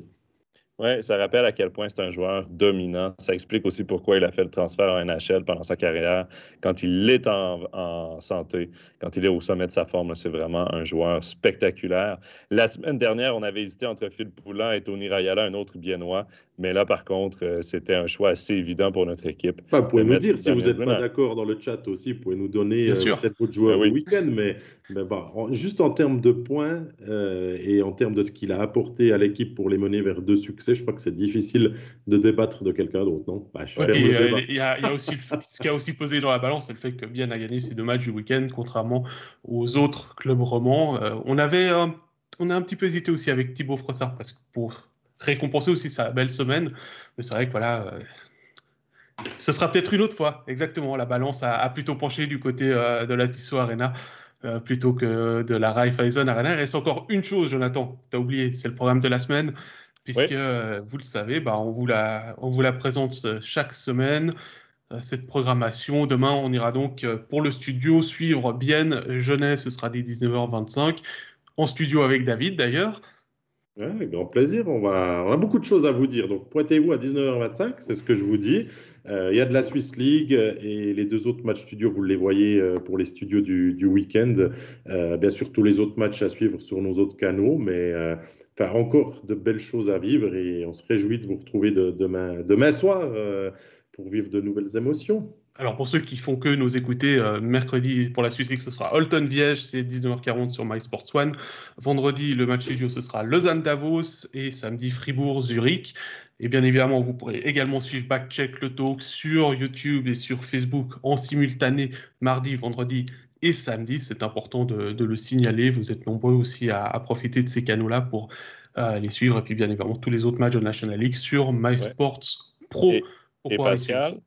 Oui, ça rappelle à quel point c'est un joueur dominant. Ça explique aussi pourquoi il a fait le transfert en NHL pendant sa carrière. Quand il est en, santé, quand il est au sommet de sa forme, c'est vraiment un joueur spectaculaire. La semaine dernière, on avait hésité entre Phil Poulin et Tony Rayala, un autre biennois. Mais là, par contre, euh, c'était un choix assez évident pour notre équipe. vous pouvez nous dire si vous n'êtes pas d'accord dans le chat aussi, vous pouvez nous donner euh, peut-être votre joueur ben du week-end, mais Ben bah, juste en termes de points euh, et en termes de ce qu'il a apporté à l'équipe pour les mener vers deux succès, je crois que c'est difficile de débattre de quelqu'un d'autre, non? Bah, euh, Il y, a aussi ce qui a aussi posé dans la balance, c'est le fait que Bien a gagné ses deux matchs du week-end, contrairement aux autres clubs romans. Euh, on avait, on a un petit peu hésité aussi avec Thibaut Frossard parce que pour récompenser aussi sa belle semaine, mais c'est vrai que voilà. ce sera peut-être une autre fois, exactement. La balance a, plutôt penché du côté de la Tissot Arena. Euh, plutôt que de la Raiffeisen Arena. Il reste encore une chose, Jonathan, tu as oublié, c'est le programme de la semaine, puisque euh, vous le savez, bah, on, vous la, on vous la présente euh, chaque semaine, cette programmation. Demain, on ira donc pour le studio suivre Bienne, Genève, ce sera dès 19h25, en studio avec David d'ailleurs. avec grand plaisir. On, va, on a beaucoup de choses à vous dire. Donc, pointez-vous à 19h25, c'est ce que je vous dis. Euh, il y a de la Swiss League et les deux autres matchs studio, vous les voyez euh, pour les studios du, week-end. Euh, bien sûr, tous les autres matchs à suivre sur nos autres canaux, mais enfin, encore de belles choses à vivre et on se réjouit de vous retrouver demain soir pour vivre de nouvelles émotions. Alors pour ceux qui font que nous écouter, mercredi pour la Swiss League, ce sera Holton Viège, c'est 19h40 sur MySports One. Vendredi, le match studio, ce sera Lausanne Davos et samedi Fribourg Zurich. Et bien évidemment, vous pourrez également suivre Backcheck le talk sur YouTube et sur Facebook en simultané mardi, vendredi et samedi. C'est important de, le signaler. Vous êtes nombreux aussi à, profiter de ces canaux-là pour euh, les suivre. Et puis bien évidemment, tous les autres matchs de National League sur MySports Pro. Et, Pascal,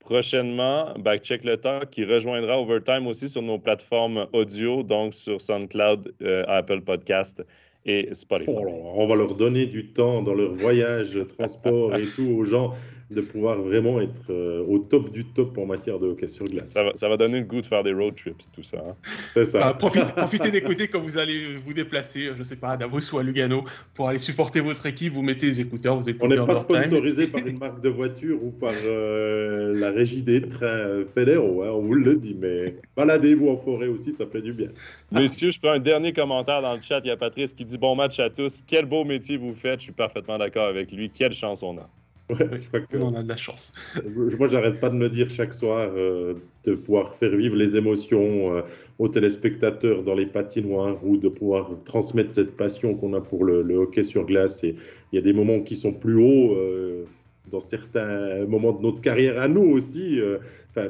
prochainement, Backcheck le talk qui rejoindra Overtime aussi sur nos plateformes audio, donc sur SoundCloud, euh, Apple Podcast et Spotify. Oh on va leur donner du temps dans leur voyage, transport et tout aux gens de pouvoir vraiment être euh, au top du top en matière de hockey sur glace. Ça va, ça va donner le goût de faire des road trips, tout ça. Hein. C'est ça. Ah, profitez, d'écouter quand vous allez vous déplacer, je sais pas, à Davos ou à Lugano, pour aller supporter votre équipe. Vous mettez les écouteurs, vous écoutez. On n'est pas sponsorisé par une marque de voiture ou par euh, la régie des trains fédéraux, hein, on vous le dit, mais baladez-vous en forêt aussi, ça fait du bien. Messieurs, je prends un dernier commentaire dans le chat. Il y a Patrice qui dit bon match à tous. Quel beau métier vous faites. Je suis parfaitement d'accord avec lui. Quelle chance on a. On a de la chance. Moi, j'arrête pas de me dire chaque soir euh, de pouvoir faire vivre les émotions euh, aux téléspectateurs dans les patinoires ou de pouvoir transmettre cette passion qu'on a pour le, hockey sur glace. Et il y a des moments qui sont plus hauts euh, dans certains moments de notre carrière à nous aussi.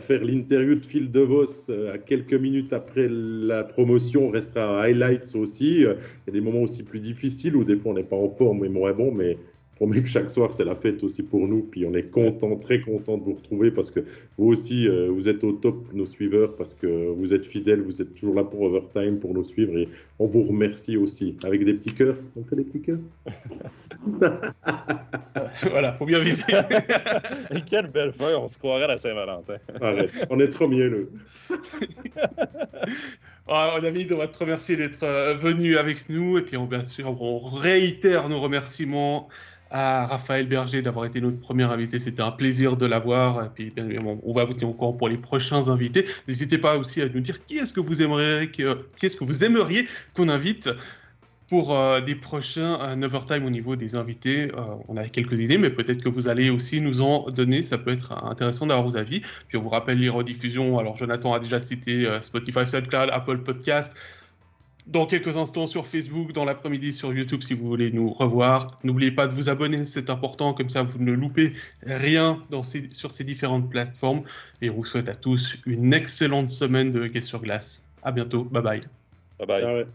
faire l'interview de Phil DeVos à quelques minutes après la promotion restera highlights aussi. Il y a des moments aussi plus difficiles où des fois on n'est pas en forme et moins bon, mais promets que chaque soir, c'est la fête aussi pour nous. Puis on est content, très content de vous retrouver parce que vous aussi, euh, vous êtes au top, nos suiveurs, parce que vous êtes fidèles, vous êtes toujours là pour Overtime, pour nous suivre. Et on vous remercie aussi. Avec des petits cœurs. On fait des petits cœurs Voilà, faut bien viser. et quelle belle feuille, on se croirait à la Saint-Valentin. Arrête, on est trop mielleux. Ah, on a mis, on va te remercier d'être euh, venu avec nous. Et puis, on, bien sûr, on réitère nos remerciements à Raphaël Berger d'avoir été notre premier invité. C'était un plaisir de l'avoir. Puis, bien on va vous tenir au courant pour les prochains invités. N'hésitez pas aussi à nous dire qui est-ce que vous aimeriez qui est-ce que vous aimeriez qu'on invite pour euh, des prochains euh, au niveau des invités. Euh, on a quelques idées, mais peut-être que vous allez aussi nous en donner. Ça peut être intéressant d'avoir vos avis. Puis on vous rappelle les rediffusions. Alors Jonathan a déjà cité Spotify, SoundCloud, Apple Podcast dans quelques instants sur Facebook, dans l'après-midi sur YouTube si vous voulez nous revoir. N'oubliez pas de vous abonner, c'est important, comme ça vous ne loupez rien dans sur ces différentes plateformes. Et on vous souhaite à tous une excellente semaine de hockey sur glace. À bientôt, bye bye. Bye bye.